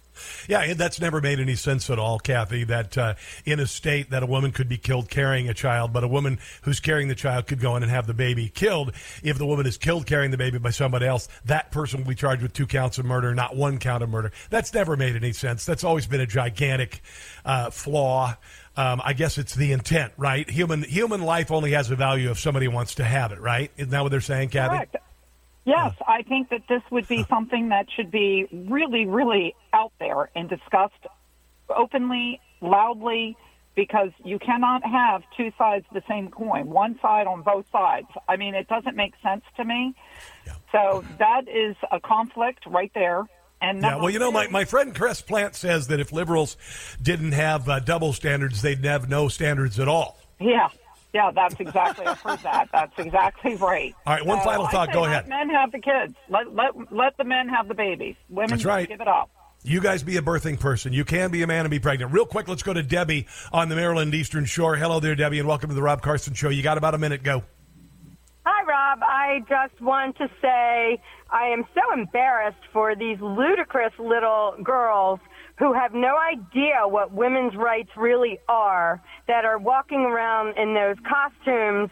Yeah, that's never made any sense at all, Kathy, that uh, in a state that a woman could be killed carrying a child, but a woman who's carrying the child could go in and have the baby killed. If the woman is killed carrying the baby by somebody else, that person will be charged with two counts of murder, not one count of murder. That's never made any sense. That's always been a gigantic uh, flaw. Um, I guess it's the intent, right? Human human life only has a value if somebody wants to have it, right? Isn't that what they're saying, Kathy? Correct. Yes, I think that this would be something that should be really, really out there and discussed openly, loudly, because you cannot have two sides of the same coin, one side on both sides. I mean, it doesn't make sense to me. Yeah. So that is a conflict right there. And yeah, well, you know, my, my friend Chris Plant says that if liberals didn't have uh, double standards, they'd have no standards at all. Yeah, yeah, that's exactly. I've heard that. That's exactly right. All right, one final thought. Go ahead. men have the kids. Let let let the men have the babies. Women, that's right. Give it up. You guys be a birthing person. You can be a man and be pregnant. Real quick, let's go to Debbie on the Maryland Eastern Shore. Hello there, Debbie, and welcome to the Rob Carson Show. You got about a minute. Go. Hi, Rob. I just want to say I am so embarrassed for these ludicrous little girls who have no idea what women's rights really are, that are walking around in those costumes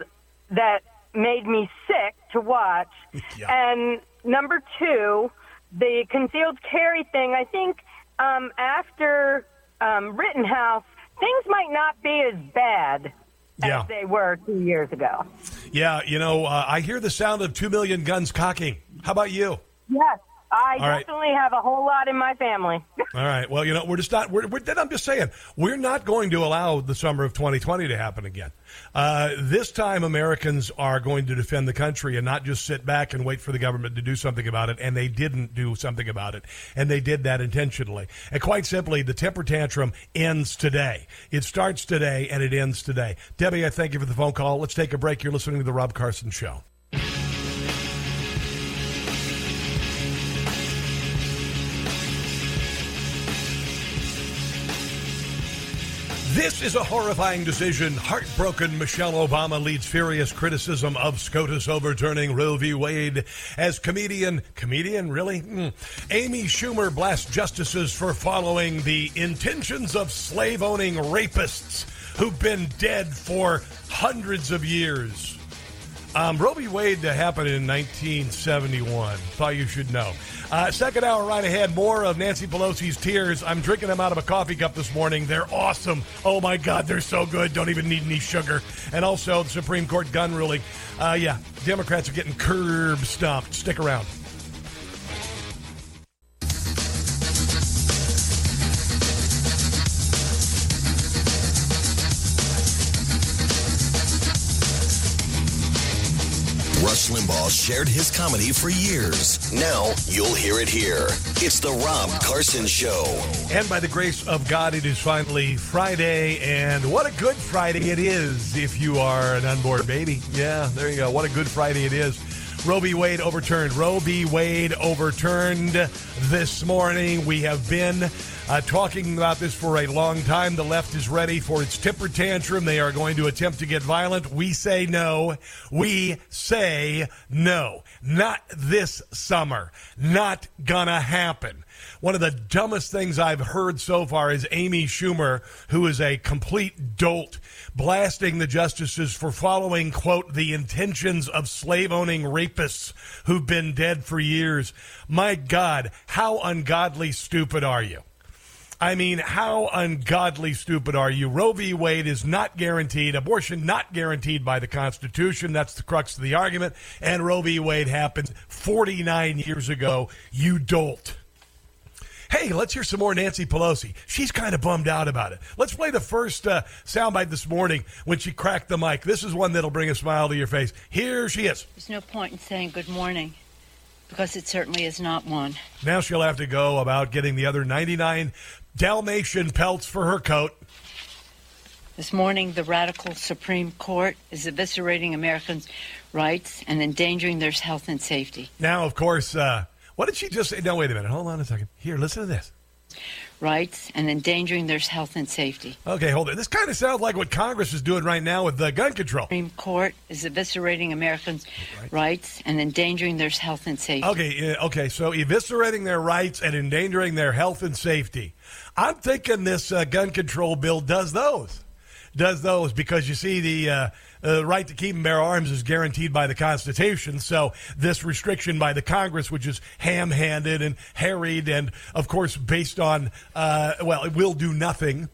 that made me sick to watch. Yeah. And number two, the concealed carry thing, I think um, after um, Rittenhouse, things might not be as bad yeah. as they were two years ago. Yeah, you know, uh, I hear the sound of two million guns cocking. How about you? Yes. I All right. definitely have a whole lot in my family. All right. Well, you know, we're just not. We're, we're, then I'm just saying, we're not going to allow the summer of 2020 to happen again. Uh, this time, Americans are going to defend the country and not just sit back and wait for the government to do something about it. And they didn't do something about it, and they did that intentionally. And quite simply, the temper tantrum ends today. It starts today and it ends today. Debbie, I thank you for the phone call. Let's take a break. You're listening to the Rob Carson Show. This is a horrifying decision. Heartbroken Michelle Obama leads furious criticism of SCOTUS overturning Roe v. Wade as comedian, comedian, really? Mm. Amy Schumer blasts justices for following the intentions of slave owning rapists who've been dead for hundreds of years. Um, Roe v. Wade happened in 1971. Thought you should know. Uh, second hour right ahead. More of Nancy Pelosi's tears. I'm drinking them out of a coffee cup this morning. They're awesome. Oh my God, they're so good. Don't even need any sugar. And also the Supreme Court gun ruling. Uh, yeah, Democrats are getting curb stomped. Stick around. Rush Limbaugh shared his comedy for years. Now you'll hear it here. It's the Rob Carson Show. And by the grace of God, it is finally Friday. And what a good Friday it is if you are an unborn baby. Yeah, there you go. What a good Friday it is. Roe v. Wade overturned. Roe v. Wade overturned this morning. We have been uh, talking about this for a long time. The left is ready for its temper tantrum. They are going to attempt to get violent. We say no. We say no. Not this summer. Not gonna happen. One of the dumbest things I've heard so far is Amy Schumer, who is a complete dolt, blasting the justices for following, quote, the intentions of slave owning rapists who've been dead for years. My God, how ungodly stupid are you? I mean, how ungodly stupid are you? Roe v. Wade is not guaranteed. Abortion not guaranteed by the Constitution. That's the crux of the argument. And Roe v. Wade happened 49 years ago. You dolt. Hey, let's hear some more Nancy Pelosi. She's kind of bummed out about it. Let's play the first uh, soundbite this morning when she cracked the mic. This is one that'll bring a smile to your face. Here she is. There's no point in saying good morning because it certainly is not one. Now she'll have to go about getting the other 99 Dalmatian pelts for her coat. This morning, the radical Supreme Court is eviscerating Americans' rights and endangering their health and safety. Now, of course, uh, what did she just say? No, wait a minute. Hold on a second. Here, listen to this. Rights and endangering their health and safety. Okay, hold it. This kind of sounds like what Congress is doing right now with the gun control. Supreme Court is eviscerating Americans' rights and endangering their health and safety. Okay, uh, okay. So eviscerating their rights and endangering their health and safety. I'm thinking this uh, gun control bill does those. Does those because you see the uh, uh, right to keep and bear arms is guaranteed by the Constitution. So this restriction by the Congress, which is ham-handed and harried, and of course based on uh, well, it will do nothing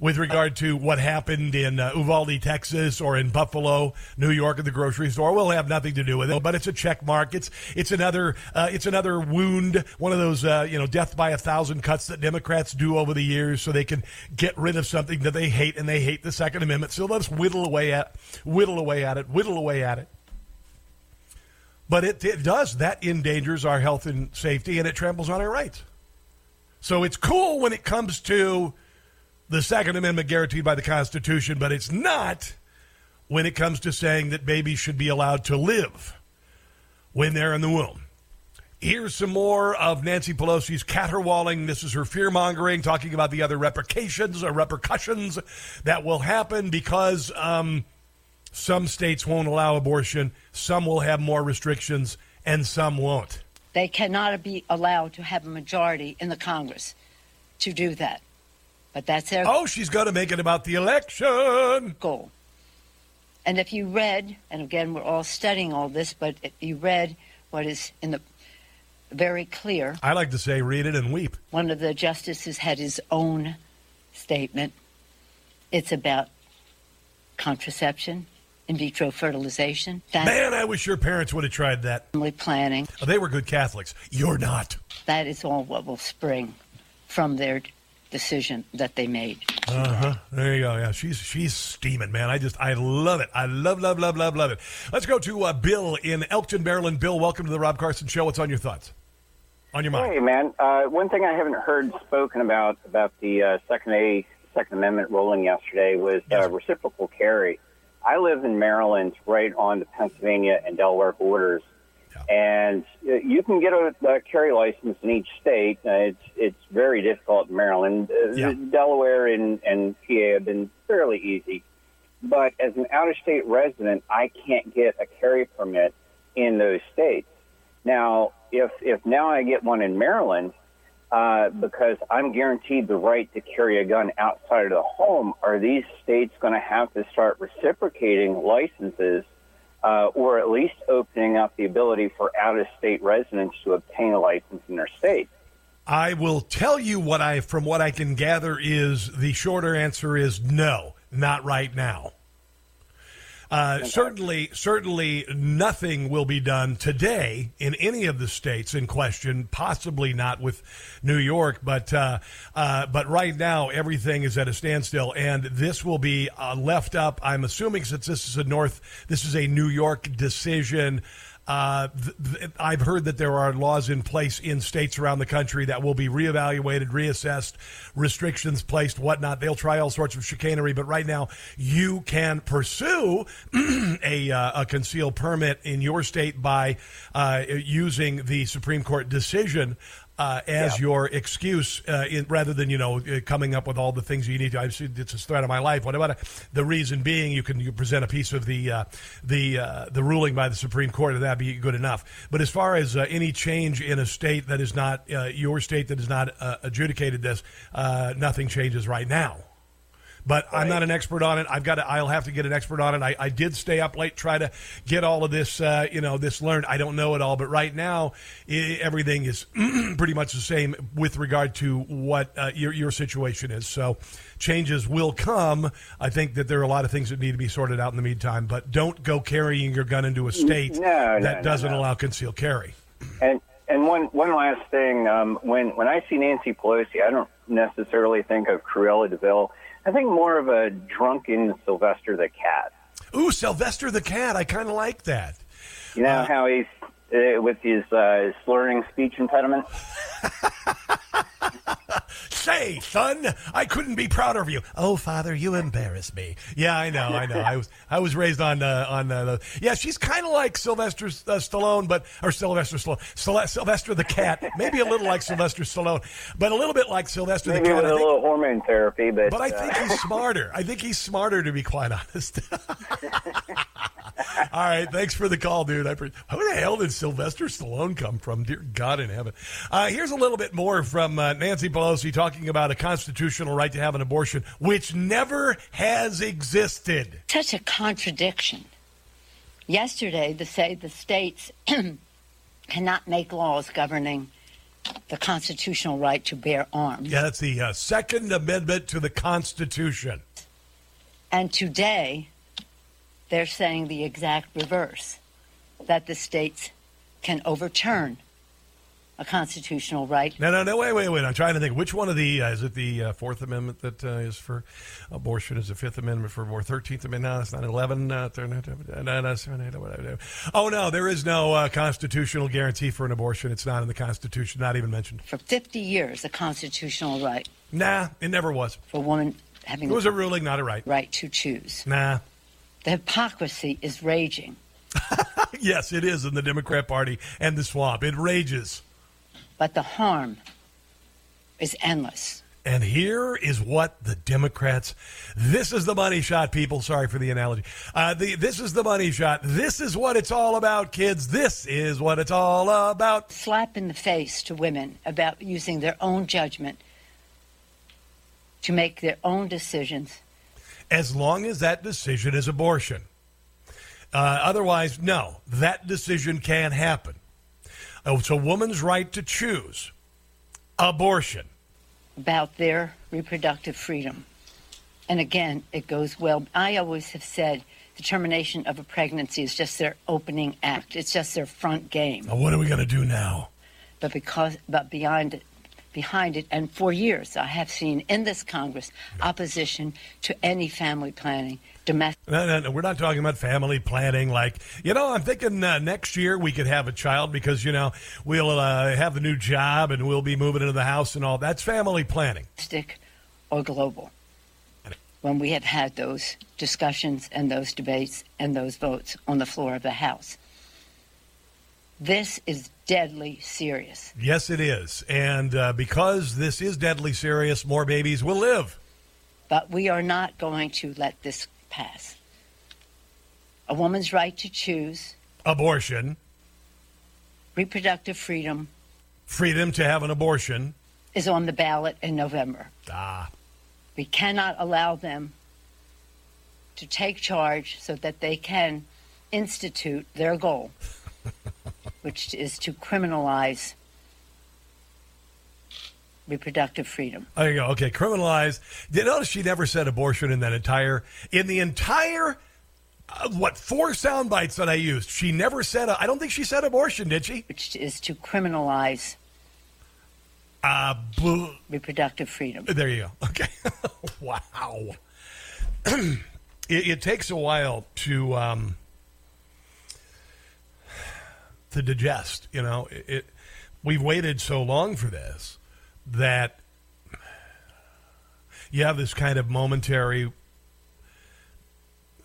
with regard to what happened in uh, Uvalde, Texas, or in Buffalo, New York, at the grocery store. we'll have nothing to do with it, but it's a check mark. It's it's another uh, it's another wound, one of those uh, you know death by a thousand cuts that Democrats do over the years, so they can get rid of something that they hate, and they hate the Second Amendment. So let's whittle away at whittle away at it, whittle away at it. But it, it does that endangers our health and safety, and it tramples on our rights. So it's cool when it comes to the Second Amendment guaranteed by the Constitution, but it's not when it comes to saying that babies should be allowed to live when they're in the womb. Here's some more of Nancy Pelosi's caterwauling. This is her fear mongering, talking about the other repercussions or repercussions that will happen because um, some states won't allow abortion, some will have more restrictions, and some won't. They cannot be allowed to have a majority in the Congress to do that. But that's their Oh, she's going to make it about the election. goal. And if you read, and again, we're all studying all this, but if you read what is in the very clear, I like to say, read it and weep. one of the justices had his own statement. It's about contraception, in vitro fertilization, that Man, I wish your parents would have tried that. family planning. Oh, they were good Catholics. You're not. That is all what will spring from their decision that they made. Uh huh. There you go. Yeah, she's she's steaming, man. I just I love it. I love love love love love it. Let's go to uh, Bill in Elkton, Maryland. Bill, welcome to the Rob Carson Show. What's on your thoughts? On your mind? Hey, man. Uh, one thing I haven't heard spoken about about the uh, Second A Second Amendment ruling yesterday was uh, reciprocal carry. I live in Maryland, right on the Pennsylvania and Delaware borders, and uh, you can get a, a carry license in each state. Uh, it's it's very difficult in Maryland. Uh, Delaware and, and PA have been fairly easy, but as an out-of-state resident, I can't get a carry permit in those states. Now, if if now I get one in Maryland, uh, because I'm guaranteed the right to carry a gun outside of the home, are these states going to have to start reciprocating licenses, uh, or at least opening up the ability for out-of-state residents to obtain a license in their state? I will tell you what I, from what I can gather, is the shorter answer is no, not right now. Uh, certainly, certainly, nothing will be done today in any of the states in question. Possibly not with New York, but uh, uh, but right now everything is at a standstill, and this will be uh, left up. I'm assuming since this is a North, this is a New York decision. Uh, th- th- I've heard that there are laws in place in states around the country that will be reevaluated, reassessed, restrictions placed, whatnot. They'll try all sorts of chicanery, but right now you can pursue a, uh, a concealed permit in your state by uh, using the Supreme Court decision. Uh, as your excuse, uh, in, rather than you know uh, coming up with all the things you need to. I see it's a threat of my life. What about it? the reason being? You can you present a piece of the uh, the uh, the ruling by the Supreme Court, and that'd be good enough. But as far as uh, any change in a state that is not your state that has not adjudicated this, nothing changes right now. But I'm not an expert on it. I've got to, I'll have to get an expert on it. I, I did stay up late, try to get all of this, uh, you know, this learned. I don't know it all, but right now I- everything is pretty much the same with regard to what uh, your your situation is. So changes will come. I think that there are a lot of things that need to be sorted out in the meantime. But don't go carrying your gun into a state No, no, that no, doesn't allow concealed carry. And and one one last thing, um, when when I see Nancy Pelosi, I don't necessarily think of Cruella de Vil. I think more of a drunken Sylvester the cat. Ooh, Sylvester the cat. I kind of like that. You know how he's uh, with his uh, slurring speech impediment. Say, son, I couldn't be prouder of you. Oh, father, you embarrass me. Yeah, I know, I know. I was I was raised on uh, on uh, the yeah. She's kind of like Sylvester uh, Stallone, but or Sylvester Stallone, Syl- Sylvester the cat. Maybe a little like Sylvester Stallone, but a little bit like Sylvester Maybe the cat. with I a think- little hormone therapy, but but I uh, think he's smarter. I think he's smarter, to be quite honest. All right, thanks for the call, dude. I pre- Who the hell did Sylvester Stallone come from? Dear God in heaven. Uh, here's a little bit more from uh, Nancy Pelosi talking about a constitutional right to have an abortion, which never has existed. Such a contradiction. Yesterday, the say the states cannot make laws governing the constitutional right to bear arms. Yeah, that's the uh, Second Amendment to the Constitution. And today, they're saying the exact reverse that the states can overturn a constitutional right. No, no, no, wait, wait, wait. I'm trying to think. Which one of the, uh, is it the uh, Fourth Amendment that uh, is for abortion? Is the Fifth Amendment for more? 13th Amendment? No, it's not 11. Thir- no, no, no, seven, eight, whatever. oh, no, there is no uh, constitutional guarantee for an abortion. It's not in the Constitution, not even mentioned. For 50 years, a constitutional right Nah, it never was. for a woman having It was a ruling, not a right. right to choose. Nah. The hypocrisy is raging. yes, it is in the Democrat Party and the swamp. It rages. But the harm is endless. And here is what the Democrats. This is the money shot, people. Sorry for the analogy. Uh, the, this is the money shot. This is what it's all about, kids. This is what it's all about. Slap in the face to women about using their own judgment to make their own decisions. As long as that decision is abortion. Uh, otherwise, no, that decision can't happen. It's a woman's right to choose abortion. about their reproductive freedom. And again, it goes well. I always have said the termination of a pregnancy is just their opening act. It's just their front game. Now, what are we going to do now? But because, but beyond behind it, and for years I have seen in this Congress opposition to any family planning, domestic. No, no, no, we're not talking about family planning. Like, you know, I'm thinking uh, next year we could have a child because, you know, we'll uh, have the new job and we'll be moving into the house and all. That's family planning. Stick Or global. When we have had those discussions and those debates and those votes on the floor of the House. This is deadly serious. Yes, it is. And uh, because this is deadly serious, more babies will live. But we are not going to let this pass. A woman's right to choose, Abortion, reproductive freedom, freedom to have an abortion. is on the ballot in November. Ah. We cannot allow them to take charge so that they can institute their goal, which is to criminalize reproductive freedom. There you go. Okay, criminalize. Did you notice she never said abortion in that entire in the entire uh, what four sound bites that I used? She never said. I don't think she said abortion, did she? Which is to criminalize uh, bl- reproductive freedom. There you go. Okay. wow. it, it takes a while to um, to digest. You know, it, it. We've waited so long for this that you have this kind of momentary.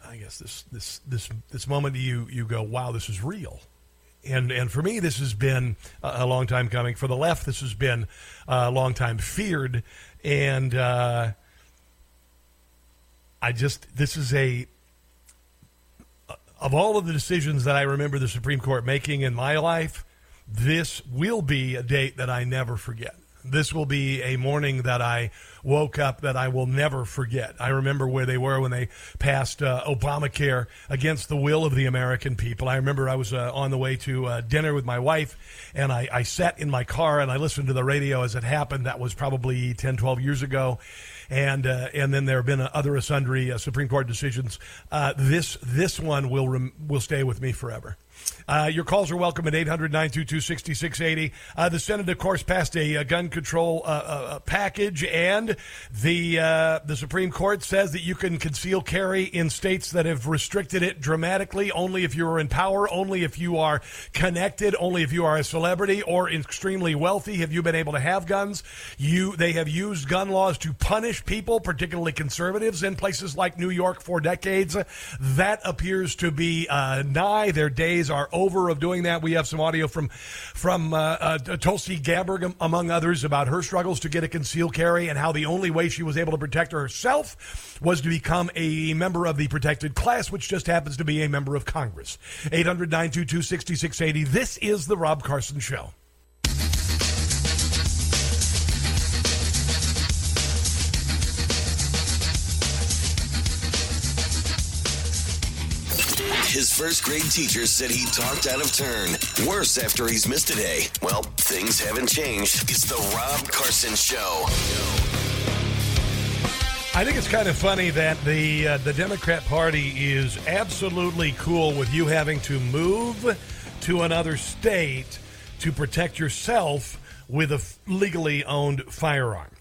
I guess this this this this moment you you go, wow, this is real and and for me, this has been a, long time coming. For the left, this has been a long time feared, and uh, I just this is a of all of the decisions that I remember the Supreme Court making in my life, this will be a date that I never forget. This will be a morning that I woke up that I will never forget. I remember where they were when they passed uh, Obamacare against the will of the American people. I remember I was uh, on the way to uh, dinner with my wife, and I, I sat in my car and I listened to the radio as it happened. That was probably 10, 12 years ago and uh, and then there have been uh, other sundry uh, Supreme Court decisions. Uh, this this one will rem- will stay with me forever. Uh, your calls are welcome at 800 922 6680. Uh, the Senate, of course, passed a, a gun control uh, uh package, and the, uh, the Supreme Court says that you can conceal carry in states that have restricted it dramatically, only if you are in power, only if you are connected, only if you are a celebrity or extremely wealthy have you been able to have guns. You They have used gun laws to punish people, particularly conservatives, in places like New York for decades. That appears to be uh, nigh. Their days are over of doing that. We have some audio from from uh, uh, Tulsi Gabbard, among others, about her struggles to get a concealed carry and how the only way she was able to protect herself was to become a member of the protected class, which just happens to be a member of Congress. 800 922 6680. This is The Rob Carson Show. His first grade teacher said he talked out of turn. Worse after he's missed a day. Well, things haven't changed. It's the Rob Carson Show. I think it's kind of funny that the uh, the Democrat Party is absolutely cool with you having to move to another state to protect yourself with a legally owned firearm.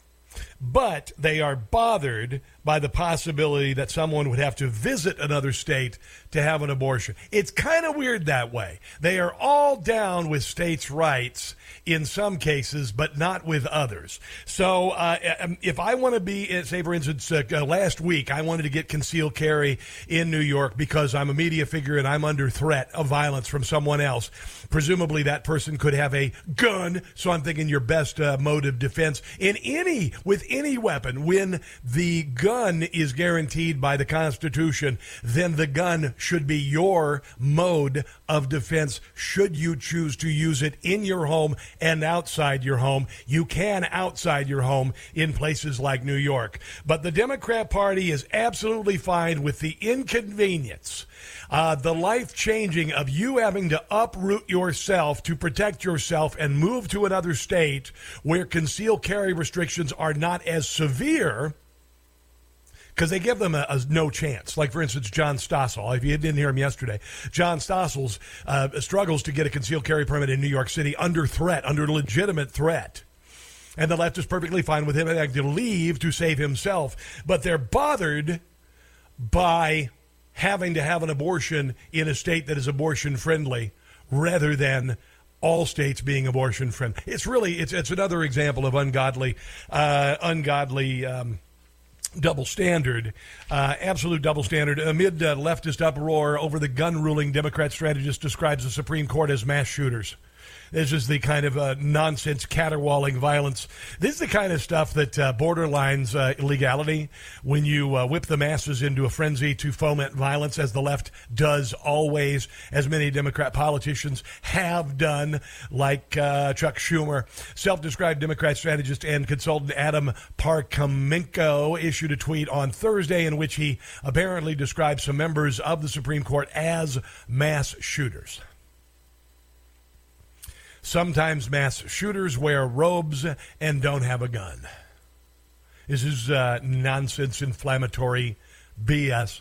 But they are bothered by the possibility that someone would have to visit another state to have an abortion. It's kind of weird that way. They are all down with states' rights in some cases, but not with others. So uh, um, if I want to be, uh, say, for instance, uh, uh, last week I wanted to get concealed carry in New York because I'm a media figure and I'm under threat of violence from someone else. Presumably that person could have a gun. So I'm thinking your best uh, mode of defense in any, with any weapon, when the gun is guaranteed by the Constitution, then the gun should be your mode of defense should you choose to use it in your home and outside your home. You can outside your home in places like New York. But the Democrat Party is absolutely fine with the inconvenience, uh, the life changing of you having to uproot yourself to protect yourself and move to another state where concealed carry restrictions are not as severe because they give them a, a, no chance. Like, for instance, John Stossel. If you didn't hear him yesterday, John Stossel's uh, struggles to get a concealed carry permit in New York City under threat, under legitimate threat. And the left is perfectly fine with him having to leave to save himself. But they're bothered by having to have an abortion in a state that is abortion friendly rather than all states being abortion friendly. It's really it's it's another example of ungodly uh, ungodly um, double standard, uh, absolute double standard. Amid uh, leftist uproar over the gun ruling, Democrat strategist describes the Supreme Court as mass shooters. This is the kind of uh, nonsense, caterwauling violence. This is the kind of stuff that uh, borderlines uh, illegality when you uh, whip the masses into a frenzy to foment violence, as the left does always, as many Democrat politicians have done, like uh, Chuck Schumer. Self described Democrat strategist and consultant Adam Parkhomenko issued a tweet on Thursday in which he apparently described some members of the Supreme Court as mass shooters. Sometimes mass shooters wear robes and don't have a gun. This is uh, nonsense, inflammatory BS.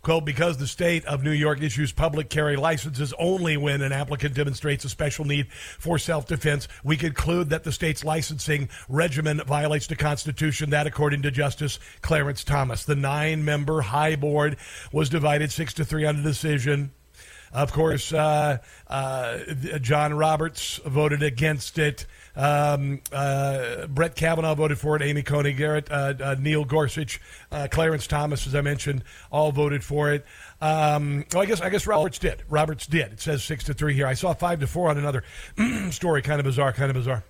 Quote, because the state of New York issues public carry licenses only when an applicant demonstrates a special need for self defense, we conclude that the state's licensing regimen violates the Constitution. That, according to Justice Clarence Thomas. The nine member high board was divided six to three on the decision. Of course, uh, uh, John Roberts voted against it. Um, uh, Brett Kavanaugh voted for it. Amy Coney Barrett, uh, uh, Neil Gorsuch, uh, Clarence Thomas, as I mentioned, all voted for it. Um, oh, I guess I guess Roberts did. Roberts did. It says six to three here. I saw five to four on another story. Kind of bizarre. Kind of bizarre.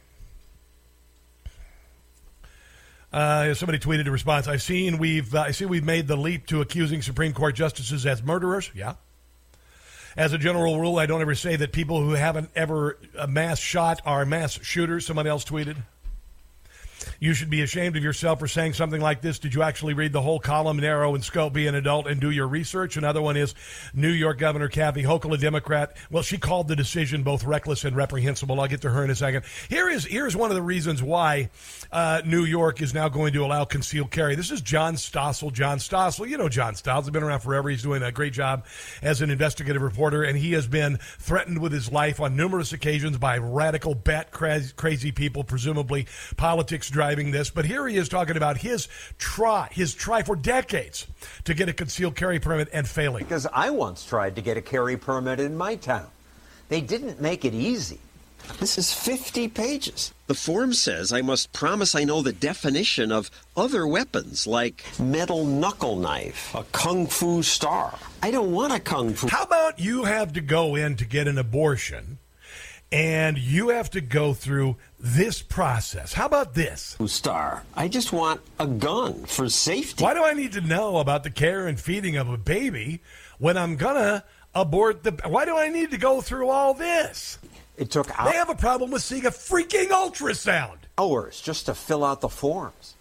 Uh, somebody tweeted a response. I've seen we've uh, I see we've made the leap to accusing Supreme Court justices as murderers. Yeah, as a general rule, I don't ever say that people who haven't ever mass shot are mass shooters. Somebody else tweeted. You should be ashamed of yourself for saying something like this. Did you actually read the whole column, narrow and scope, be an adult, and do your research? Another one is New York Governor Kathy Hochul, a Democrat. Well, she called the decision both reckless and reprehensible. I'll get to her in a second. Here is here's one of the reasons why uh, New York is now going to allow concealed carry. This is John Stossel. John Stossel, you know John Stossel. He's been around forever. He's doing a great job as an investigative reporter, and he has been threatened with his life on numerous occasions by radical, bat crazy people, presumably politics driving this, but here he is talking about his try, his try for decades to get a concealed carry permit and failing. Because I once tried to get a carry permit in my town. They didn't make it easy. This is 50 pages. The form says I must promise I know the definition of other weapons like metal knuckle knife, a kung fu star. I don't want a kung fu. How about you have to go in to get an abortion and you have to go through this process. How about this? Star, I just want a gun for safety. Why do I need to know about the care and feeding of a baby when I'm gonna abort the? Why do I need to go through all this? It took. They have a problem with seeing a freaking ultrasound. Hours just to fill out the forms.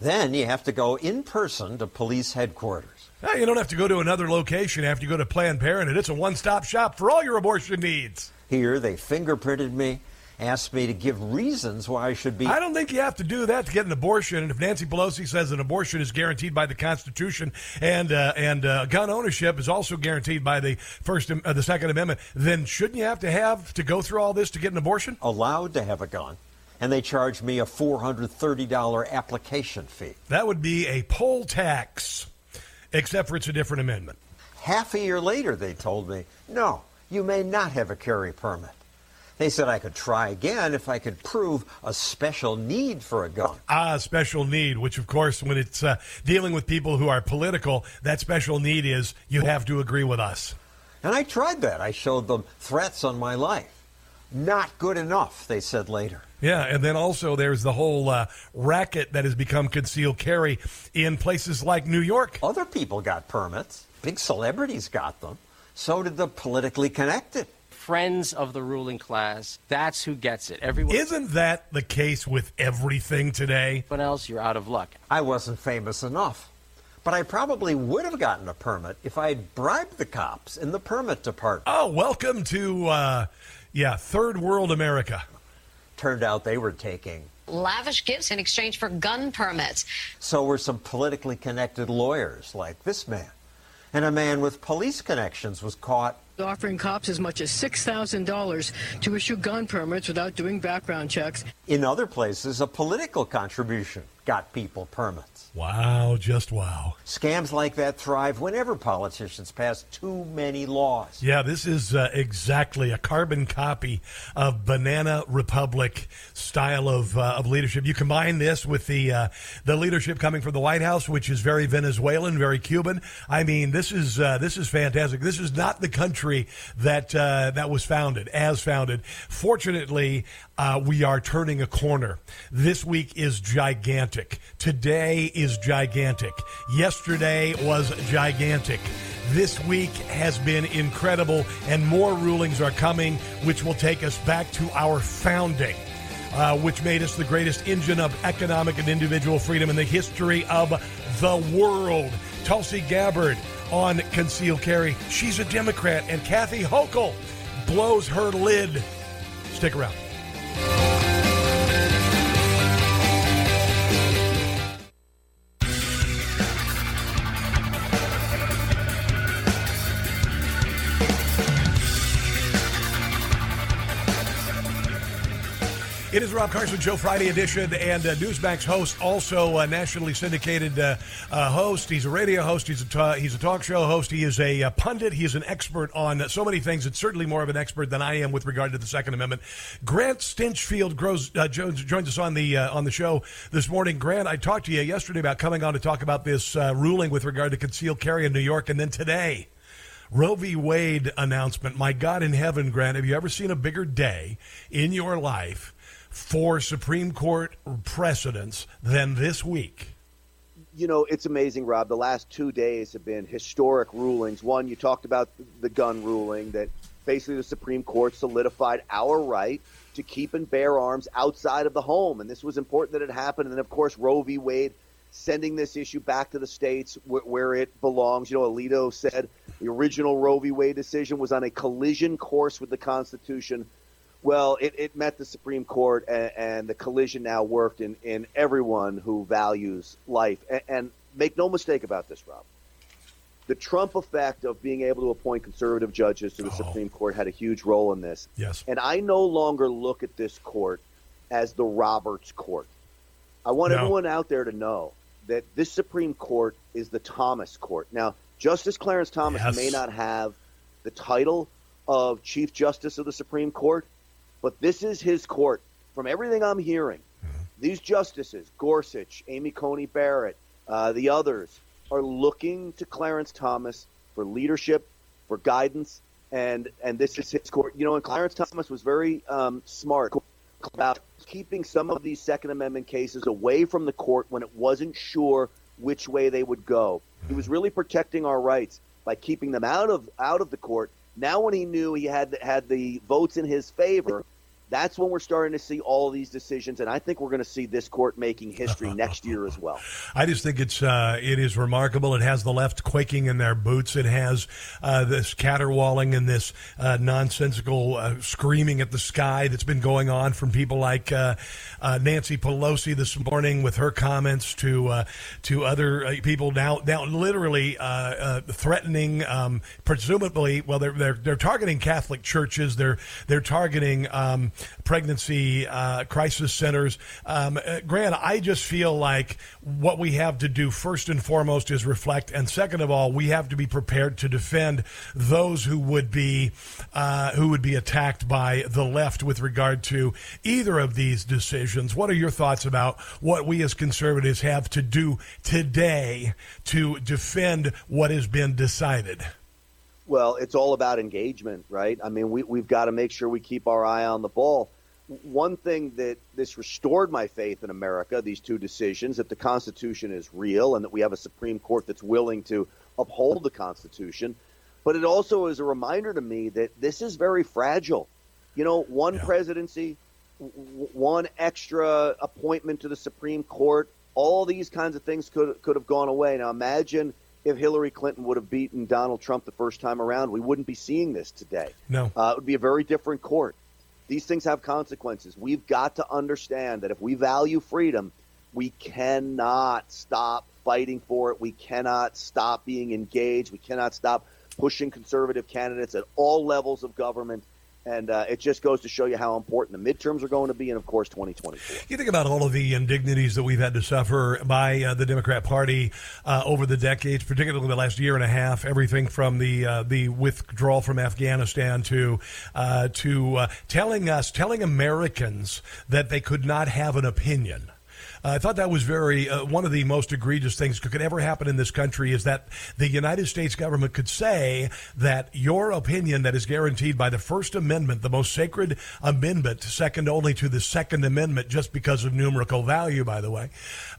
Then you have to go in person to police headquarters. Now, you don't have to go to another location after you go to Planned Parenthood. It's a one-stop shop for all your abortion needs. Here, they fingerprinted me, asked me to give reasons why I should be. I don't think you have to do that to get an abortion. And if Nancy Pelosi says an abortion is guaranteed by the Constitution and uh, and uh, gun ownership is also guaranteed by the First uh, the Second Amendment, then shouldn't you have to have to go through all this to get an abortion? Allowed to have a gun. And they charged me a $430 application fee. That would be a poll tax, except for it's a different amendment. Half a year later, they told me, no, you may not have a carry permit. They said I could try again if I could prove a special need for a gun. Ah, special need, which of course, when it's uh, dealing with people who are political, that special need is you have to agree with us. And I tried that. I showed them threats on my life. Not good enough, they said later. Yeah, and then also there's the whole uh, racket that has become concealed carry in places like New York. Other people got permits. Big celebrities got them. So did the politically connected. Friends of the ruling class, that's who gets it. Everyone Isn't that the case with everything today? What else? You're out of luck. I wasn't famous enough. But I probably would have gotten a permit if I had bribed the cops in the permit department. Oh, welcome to, uh, yeah, third world America. Turned out they were taking lavish gifts in exchange for gun permits. So were some politically connected lawyers like this man. And a man with police connections was caught offering cops as much as $6,000 to issue gun permits without doing background checks. In other places, a political contribution got people permits. Wow, just wow. Scams like that thrive whenever politicians pass too many laws. Yeah, this is uh, exactly a carbon copy of Banana Republic style of, uh, of leadership. You combine this with the uh, the leadership coming from the White House, which is very Venezuelan, very Cuban. I mean, this is uh, this is fantastic. This is not the country that uh, that was founded as founded. Fortunately, uh, we are turning a corner. This week is gigantic. Today is gigantic. Yesterday was gigantic. This week has been incredible, and more rulings are coming, which will take us back to our founding. Uh, which made us the greatest engine of economic and individual freedom in the history of the world. Tulsi Gabbard on concealed carry. She's a Democrat, and Kathy Hochul blows her lid. Stick around. It is Rob Carson Joe Friday edition, and uh, Newsmax host, also nationally syndicated uh, uh, host. He's a radio host. He's a ta- he's a talk show host. He is a, uh, pundit. He is an expert on so many things, and certainly more of an expert than I am with regard to the Second Amendment. Grant Stinchfield grows, uh, joins, joins us on the on the show this morning. Grant, I talked to you yesterday about coming on to talk about this ruling with regard to concealed carry in New York, and then today. Roe v. Wade announcement. My God in heaven, Grant, have you ever seen a bigger day in your life for Supreme Court precedents than this week? You know, it's amazing, Rob. The last two days have been historic rulings. One, you talked about the gun ruling that basically the Supreme Court solidified our right to keep and bear arms outside of the home. And this was important that it happened. And then, of course, Roe v. Wade sending this issue back to the states where, where it belongs. You know, Alito said the original Roe v. Wade decision was on a collision course with the Constitution. Well, it, it met the Supreme Court, and, and, the collision now worked in, in everyone who values life. And, and make no mistake about this, Rob. The Trump effect of being able to appoint conservative judges to the oh. Supreme Court had a huge role in this. Yes. And I no longer look at this court as the Roberts Court. I want no. everyone out there to know that this Supreme Court is the Thomas Court. Now, Justice Clarence Thomas yes. may not have the title of Chief Justice of the Supreme Court, but this is his court. From everything I'm hearing, mm-hmm. these justices, Gorsuch, Amy Coney Barrett, uh, the others, are looking to Clarence Thomas for leadership, for guidance, and and this is his court. You know, and Clarence Thomas was very um, smart about keeping some of these Second Amendment cases away from the court when it wasn't sure which way they would go. He was really protecting our rights by keeping them out of out of the court. Now, when he knew he had had the votes in his favor, that's when we're starting to see all these decisions, and I think we're going to see this court making history next year as well. I just think it's uh, it is remarkable. It has the left quaking in their boots. It has uh, this caterwauling and this uh, nonsensical uh, screaming at the sky that's been going on from people like uh, uh, Nancy Pelosi this morning with her comments to to other people now now literally threatening, um, presumably, well they're, they're they're targeting Catholic churches. They're they're targeting. Um, pregnancy uh, crisis centers. Um, uh, Grant, I just feel like what we have to do first and foremost is reflect, and second of all, we have to be prepared to defend those who would be uh, who would be attacked by the left with regard to either of these decisions. What are your thoughts about what we as conservatives have to do today to defend what has been decided? Well, it's all about engagement, right? I mean, we, we've got to make sure we keep our eye on the ball. One thing that this restored my faith in America, these two decisions, that the Constitution is real and that we have a Supreme Court that's willing to uphold the Constitution. But it also is a reminder to me that this is very fragile. You know, one yeah. presidency, w- one extra appointment to the Supreme Court, all these kinds of things could could have gone away. Now imagine if Hillary Clinton would have beaten Donald Trump the first time around, we wouldn't be seeing this today. No. Uh, it would be a very different court. These things have consequences. We've got to understand that if we value freedom, we cannot stop fighting for it. We cannot stop being engaged. We cannot stop pushing conservative candidates at all levels of government. And uh, it just goes to show you how important the midterms are going to be, and of course, 2024. You think about all of the indignities that we've had to suffer by uh, the Democrat Party uh, over the decades, particularly the last year and a half. Everything from the uh, the withdrawal from Afghanistan to uh, to uh, telling us, telling Americans that they could not have an opinion. I thought that was very uh, one of the most egregious things that could ever happen in this country is that the United States government could say that your opinion that is guaranteed by the First Amendment, the most sacred amendment, second only to the Second Amendment, just because of numerical value, by the way,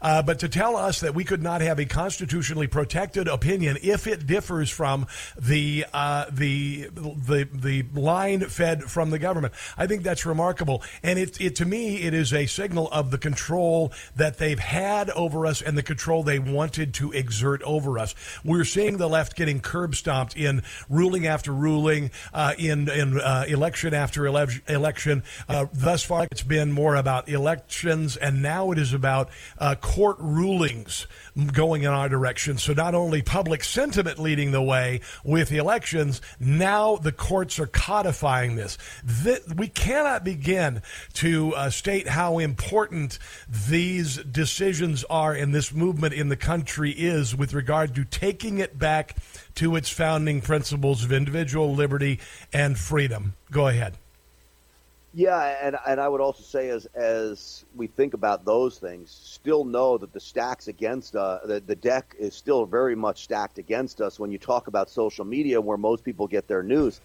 uh, but to tell us that we could not have a constitutionally protected opinion if it differs from the uh, the the the line fed from the government. I think that's remarkable, and it, it to me it is a signal of the control that they've had over us and the control they wanted to exert over us. We're seeing the left getting curb stomped in ruling after ruling, uh, in in uh, election after ele- election. Uh, thus far, it's been more about elections, and now it is about uh, court rulings going in our direction. So not only public sentiment leading the way with the elections, now the courts are codifying this. we cannot begin to uh, state how important these decisions are and this movement in the country is with regard to taking it back to its founding principles of individual liberty and freedom. Go ahead. Yeah, and and I would also say as as we think about those things, still know that the stacks against uh, the the deck is still very much stacked against us. When you talk about social media, where most people get their news,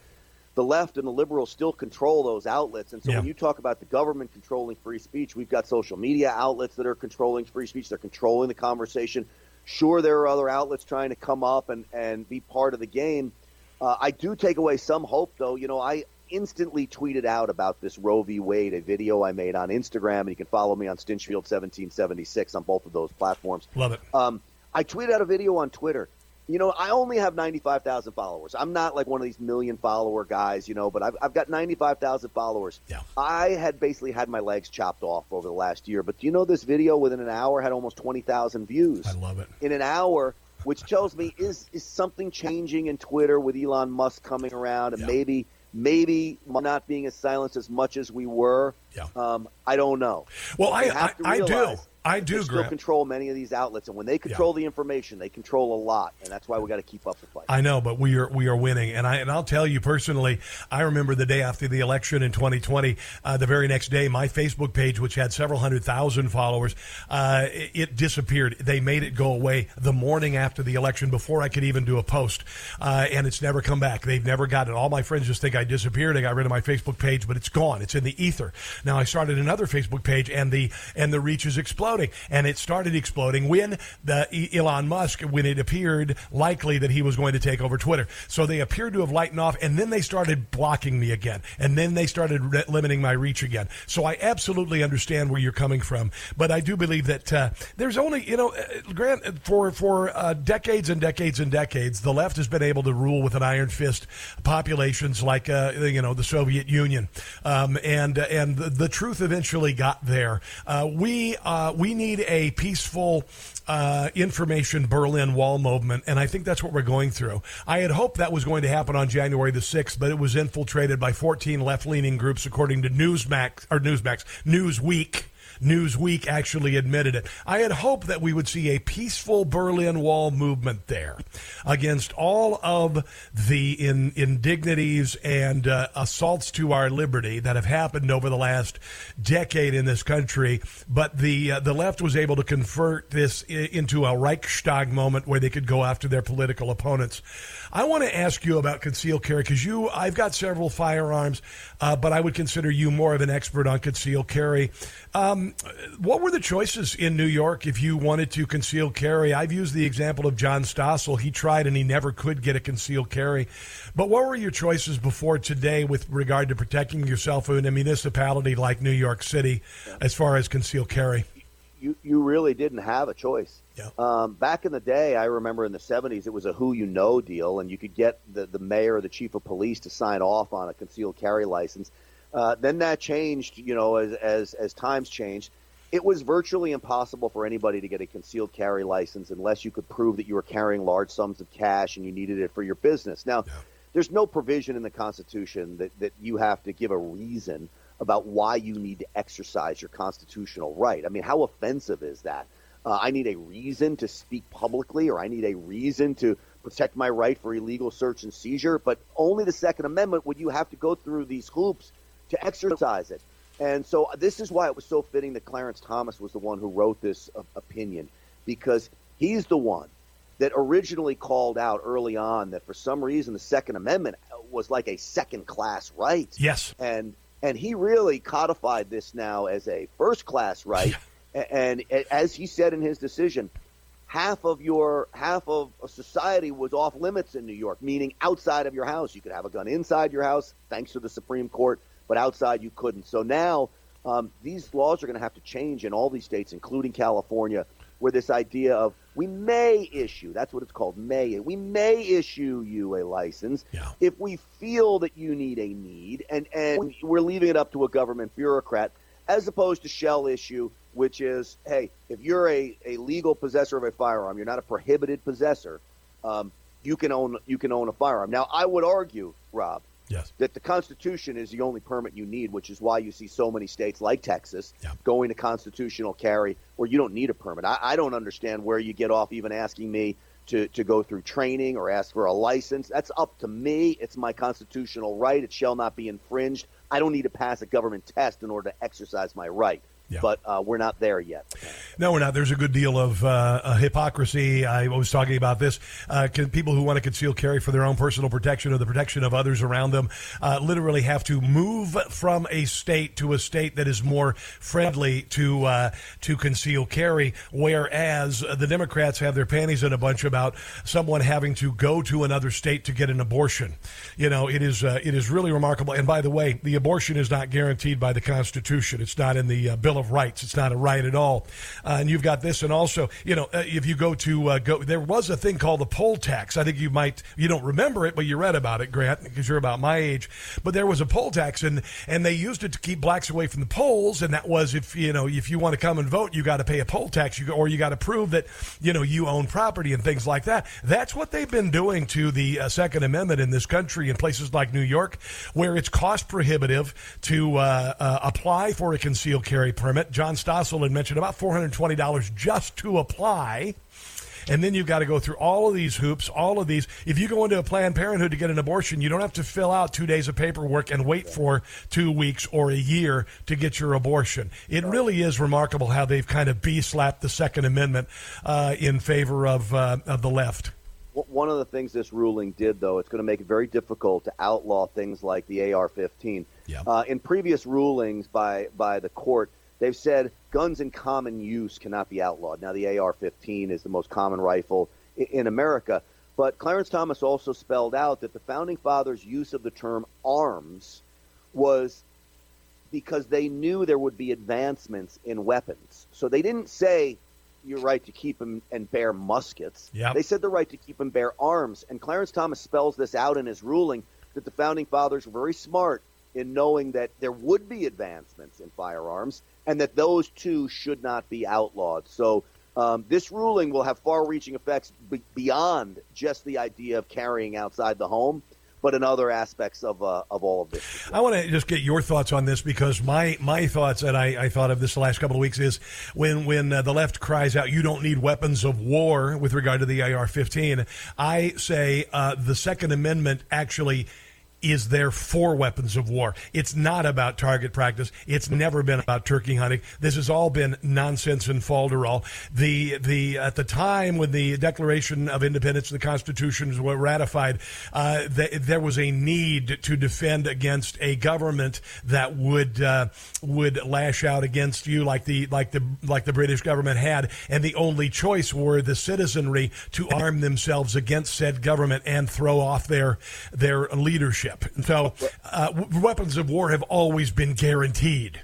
the left and the liberals still control those outlets. And so yeah. when you talk about the government controlling free speech, we've got social media outlets that are controlling free speech. They're controlling the conversation. Sure, there are other outlets trying to come up and and be part of the game. Uh, I do take away some hope, though. You know, I instantly tweeted out about this Roe v. Wade, a video I made on Instagram, and you can follow me on Stinchfield1776 on both of those platforms. Love it. Um, I tweeted out a video on Twitter. You know, I only have 95,000 followers. I'm not like one of these million follower guys, you know, but I've, I've got 95,000 followers. Yeah. I had basically had my legs chopped off over the last year, but do you know this video within an hour had almost 20,000 views? I love it. In an hour, which tells me is is something changing in Twitter with Elon Musk coming around and yeah. maybe – maybe not being as silenced as much as we were. Yeah. Um, I don't know. Well, I, I, I do. I do, still control many of these outlets, and when they control yeah. the information, they control a lot, and that's why we got to keep up the fight. I know, but we are we are winning, and I and I'll tell you personally, I remember the day after the election in 2020, uh, the very next day, my Facebook page, which had several hundred thousand followers, uh, it, it, disappeared. They made it go away the morning after the election, before I could even do a post, uh, and it's never come back. They've never got it. All my friends just think I disappeared. I got rid of my Facebook page, but it's gone. It's in the ether. Now I started another Facebook page, and the and the reach is exploding, and it started exploding when the Elon Musk, when it appeared likely that he was going to take over Twitter. So they appeared to have lightened off, and then they started blocking me again, and then they started re- limiting my reach again. So I absolutely understand where you're coming from, but I do believe that uh, there's only, you know, uh, Grant, for for uh, decades and decades and decades, the left has been able to rule with an iron fist populations like uh, you know the Soviet Union, um, and and the, the, truth eventually got there. Uh, we uh, we need a peaceful uh, information Berlin Wall movement, and I think that's what we're going through. I had hoped that was going to happen on January the sixth, but it was infiltrated by 14 left-leaning groups, according to Newsmax or Newsmax Newsweek. Newsweek actually admitted it. I had hoped that we would see a peaceful Berlin Wall movement there against all of the in, indignities and uh, assaults to our liberty that have happened over the last decade in this country. But the uh, the left was able to convert this into a Reichstag moment where they could go after their political opponents. I want to ask you about concealed carry because you, I've got several firearms, uh, but I would consider you more of an expert on concealed carry. Um, what were the choices in New York if you wanted to conceal carry? I've used the example of John Stossel. He tried and he never could get a concealed carry. But what were your choices before today with regard to protecting yourself in a municipality like New York City as far as concealed carry? You, you really didn't have a choice. Yeah. Um, back in the day, I remember in the 70s, it was a who you know deal, and you could get the, the mayor or the chief of police to sign off on a concealed carry license. Uh, then that changed, you know, as, as as times changed. It was virtually impossible for anybody to get a concealed carry license unless you could prove that you were carrying large sums of cash and you needed it for your business. Now, there's no provision in the Constitution that, that you have to give a reason about why you need to exercise your constitutional right. I mean, how offensive is that? Uh, I need a reason to speak publicly, or I need a reason to protect my right for illegal search and seizure. But only the Second Amendment would you have to go through these hoops to exercise it. And so this is why it was so fitting that Clarence Thomas was the one who wrote this uh, opinion, because he's the one that originally called out early on that for some reason the Second Amendment was like a second class right. Yes. And and he really codified this now as a first class right. and, and as he said in his decision, half of your half of society was off limits in New York, meaning outside of your house. You could have a gun inside your house, thanks to the Supreme Court, but outside you couldn't. So now um, these laws are going to have to change in all these states, including California, where this idea of we may issue that's what it's called may we may issue you a license yeah. if we feel that you need a need and and we're leaving it up to a government bureaucrat as opposed to shall issue which is hey if you're a, a legal possessor of a firearm you're not a prohibited possessor um, you can own you can own a firearm now i would argue rob Yes. That the Constitution is the only permit you need, which is why you see so many states like Texas going to constitutional carry where you don't need a permit. I, I don't understand where you get off even asking me to, to go through training or ask for a license. That's up to me. It's my constitutional right. It shall not be infringed. I don't need to pass a government test in order to exercise my right. Yeah. But uh, we're not there yet. No, we're not. There's a good deal of uh, hypocrisy. I was talking about this. Uh, can, people who want to conceal carry for their own personal protection or the protection of others around them uh, literally have to move from a state to a state that is more friendly to uh, to conceal carry. Whereas the Democrats have their panties in a bunch about someone having to go to another state to get an abortion. You know, it is uh, it is really remarkable. And by the way, the abortion is not guaranteed by the Constitution. It's not in the Bill of Rights. It's not a right at all. Uh, and you've got this, and also, you know, uh, if you go to uh, go, there was a thing called the poll tax. I think you might, you don't remember it, but you read about it, Grant, because you're about my age. But there was a poll tax, and and they used it to keep blacks away from the polls. And that was if you know if you want to come and vote, you got to pay a poll tax, you, or you got to prove that you know you own property and things like that. That's what they've been doing to the uh, Second Amendment in this country in places like New York, where it's cost prohibitive to uh, uh, apply for a concealed carry permit. John Stossel had mentioned about $420 just to apply. And then you've got to go through all of these hoops, all of these. If you go into a Planned Parenthood to get an abortion, you don't have to fill out two days of paperwork and wait for two weeks or a year to get your abortion. It really is remarkable how they've kind of bee slapped the Second Amendment uh, in favor of, uh, of the left. One of the things this ruling did, though, it's going to make it very difficult to outlaw things like the AR-15. Yeah. Uh, in previous rulings by by the court, they've said guns in common use cannot be outlawed. Now, the AR-15 is the most common rifle in, in America, but Clarence Thomas also spelled out that the founding fathers' use of the term arms was because they knew there would be advancements in weapons. So they didn't say your right to keep and, and bear muskets. Yep. They said the right to keep and bear arms. And Clarence Thomas spells this out in his ruling that the founding fathers were very smart in knowing that there would be advancements in firearms and that those two should not be outlawed. So um, this ruling will have far-reaching effects be- beyond just the idea of carrying outside the home, but in other aspects of uh, of all of this. I want to just get your thoughts on this because my my thoughts and I, I thought of this the last couple of weeks is when when uh, the left cries out you don't need weapons of war with regard to the AR-15. I say uh, the Second Amendment actually is there for weapons of war. It's not about target practice. It's never been about turkey hunting. This has all been nonsense and falderall. The the at the time when the Declaration of Independence, and the Constitution was ratified, uh, th- there was a need to defend against a government that would uh, would lash out against you like the like the like the British government had, and the only choice were the citizenry to arm themselves against said government and throw off their their leadership. And so, uh, w- weapons of war have always been guaranteed.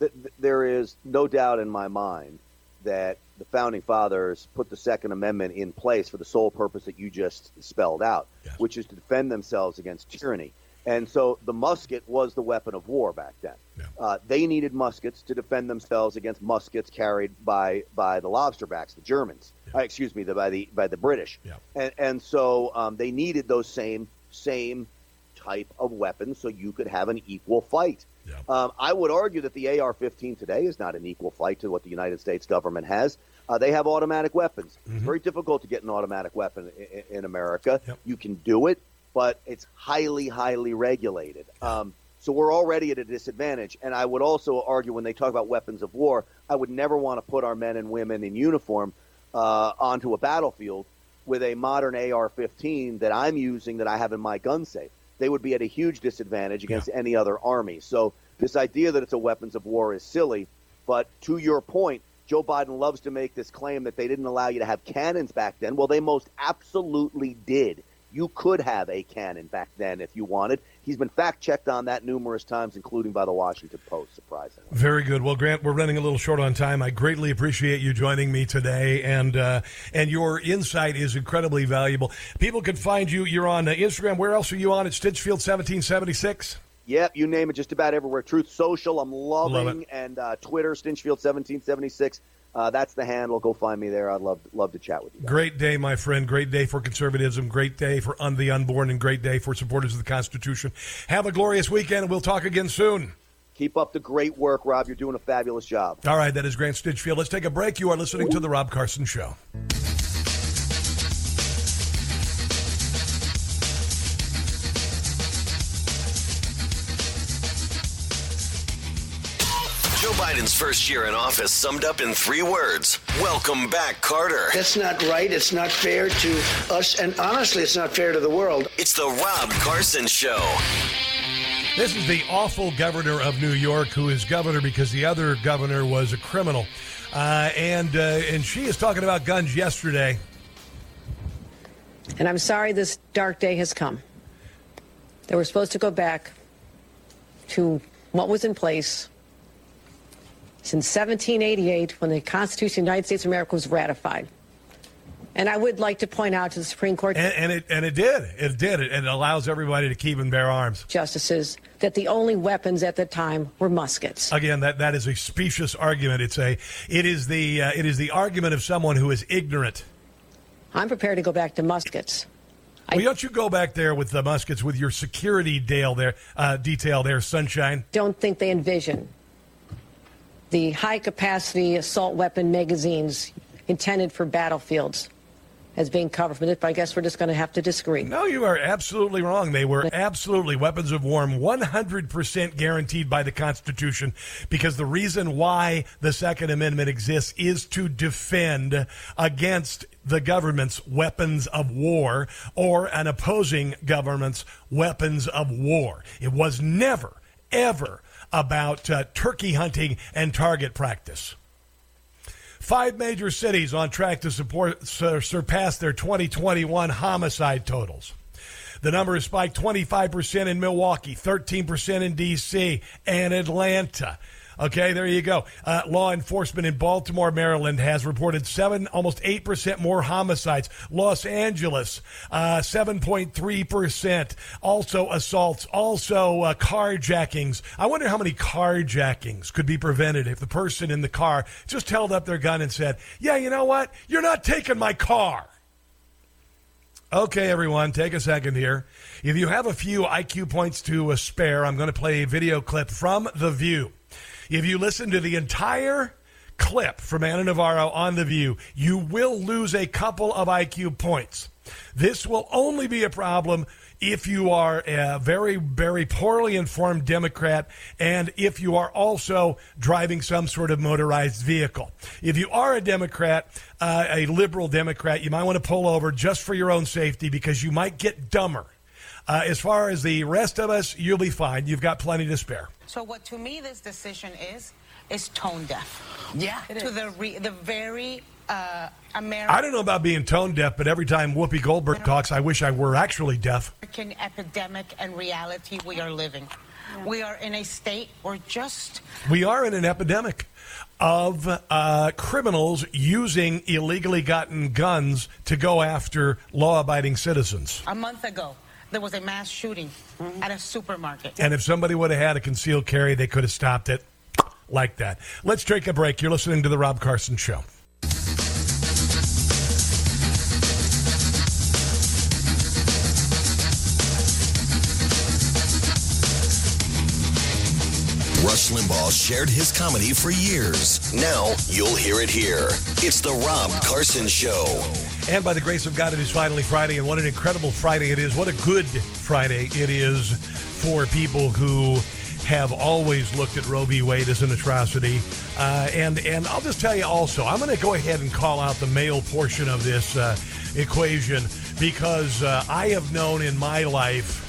Th- th- There is no doubt in my mind that the founding fathers put the Second Amendment in place for the sole purpose that you just spelled out, which is to defend themselves against tyranny. And so the musket was the weapon of war back then. Uh, they needed muskets to defend themselves against muskets carried by by the lobsterbacks, the Germans. Uh, excuse me, the, by the by the British. And and so um, they needed those same same type of weapons so you could have an equal fight. Um, I would argue that the AR-15 today is not an equal fight to what the United States government has. Uh, they have automatic weapons. It's very difficult to get an automatic weapon in, in America. You can do it, but it's highly, highly regulated. Um, so we're already at a disadvantage. And I would also argue when they talk about weapons of war, I would never want to put our men and women in uniform uh, onto a battlefield with a modern AR-15 that I'm using that I have in my gun safe. They would be at a huge disadvantage against any other army. So this idea that it's a weapons of war is silly. But to your point, Joe Biden loves to make this claim that they didn't allow you to have cannons back then. Well, they most absolutely did. You could have a cannon back then if you wanted. He's been fact checked on that numerous times, including by the Washington Post, surprisingly. Very good. Well, Grant, we're running a little short on time. I greatly appreciate you joining me today, and uh, and your insight is incredibly valuable. People can find you. You're on uh, Instagram. Where else are you on? At Stinchfield seventeen seventy six. Yep, you name it, just about everywhere. Truth Social, I'm loving, it. and uh, Twitter, Stinchfield1776. Uh, that's the handle. Go find me there. I'd love love to chat with you. Great day, my friend. Great day for conservatism. Great day for un- the unborn, and great day for supporters of the Constitution. Have a glorious weekend. We'll talk again soon. Keep up the great work, Rob. You're doing a fabulous job. All right, that is Grant Stinchfield. Let's take a break. You are listening to the Rob Carson Show. Biden's first year in office summed up in three words Welcome back, Carter. That's not right. It's not fair to us. And honestly, it's not fair to the world. It's the Rob Carson Show. This is the awful governor of New York, who is governor because the other governor was a criminal, uh, and uh, and she is talking about guns yesterday. And I'm sorry this dark day has come. That we're supposed to go back to what was in place since 1788 when the Constitution of the United States of America was ratified. And I would like to point out to the Supreme Court And, and it and it did. It did. It, it allows everybody to keep and bear arms. justices that the only weapons at the time were muskets. Again, that, that is a specious argument. It's a it is the uh, it is the argument of someone who is ignorant. I'm prepared to go back to muskets. Well, don't you go back there with the muskets with your security dale there uh, detail there, sunshine? Don't think they envision the high capacity assault weapon magazines intended for battlefields as being covered from it, but I guess we're just going to have to disagree. No, you are absolutely wrong. They were absolutely weapons of war, 100% guaranteed by the Constitution, because the reason why the Second Amendment exists is to defend against the government's weapons of war or an opposing government's weapons of war. It was never, ever about uh, turkey hunting and target practice. Five major cities on track to support, sur- surpass their 2021 homicide totals. The number spiked 25% in Milwaukee, 13% in D.C., and Atlanta. Okay, there you go. Uh, law enforcement in Baltimore, Maryland has reported seven, almost eight percent more homicides. Los Angeles, uh, seven point three percent. Also assaults, also uh, carjackings. I wonder how many carjackings could be prevented if the person in the car just held up their gun and said, "Yeah, you know what? You're not taking my car." Okay, everyone, take a second here. If you have a few IQ points to uh, spare, I'm going to play a video clip from The View. If you listen to the entire clip from Ana Navarro on The View, you will lose a couple of IQ points. This will only be a problem if you are a very, very poorly informed Democrat and if you are also driving some sort of motorized vehicle. If you are a Democrat, uh, a liberal Democrat, you might want to pull over just for your own safety because you might get dumber. Uh, as far as the rest of us, you'll be fine. You've got plenty to spare. So what to me this decision is is tone deaf. Yeah, to the re, the very uh, American I don't know about being tone deaf, but every time Whoopi Goldberg talks, I wish I were actually deaf. American epidemic and reality we are living. We are in a state where just We are in an epidemic of uh, criminals using illegally gotten guns to go after law abiding citizens. a month ago, there was a mass shooting at a supermarket. And if somebody would have had a concealed carry, they could have stopped it like that. Let's take a break. You're listening to The Rob Carson Show. Rush Limbaugh shared his comedy for years. Now you'll hear it here. It's The Rob Carson Show. And by the grace of God, it is finally Friday, and what an incredible Friday it is. What a good Friday it is for people who have always looked at Roe v. Wade as an atrocity. Uh, and, and I'll just tell you also, I'm going to go ahead and call out the male portion of this uh, equation because uh, I have known in my life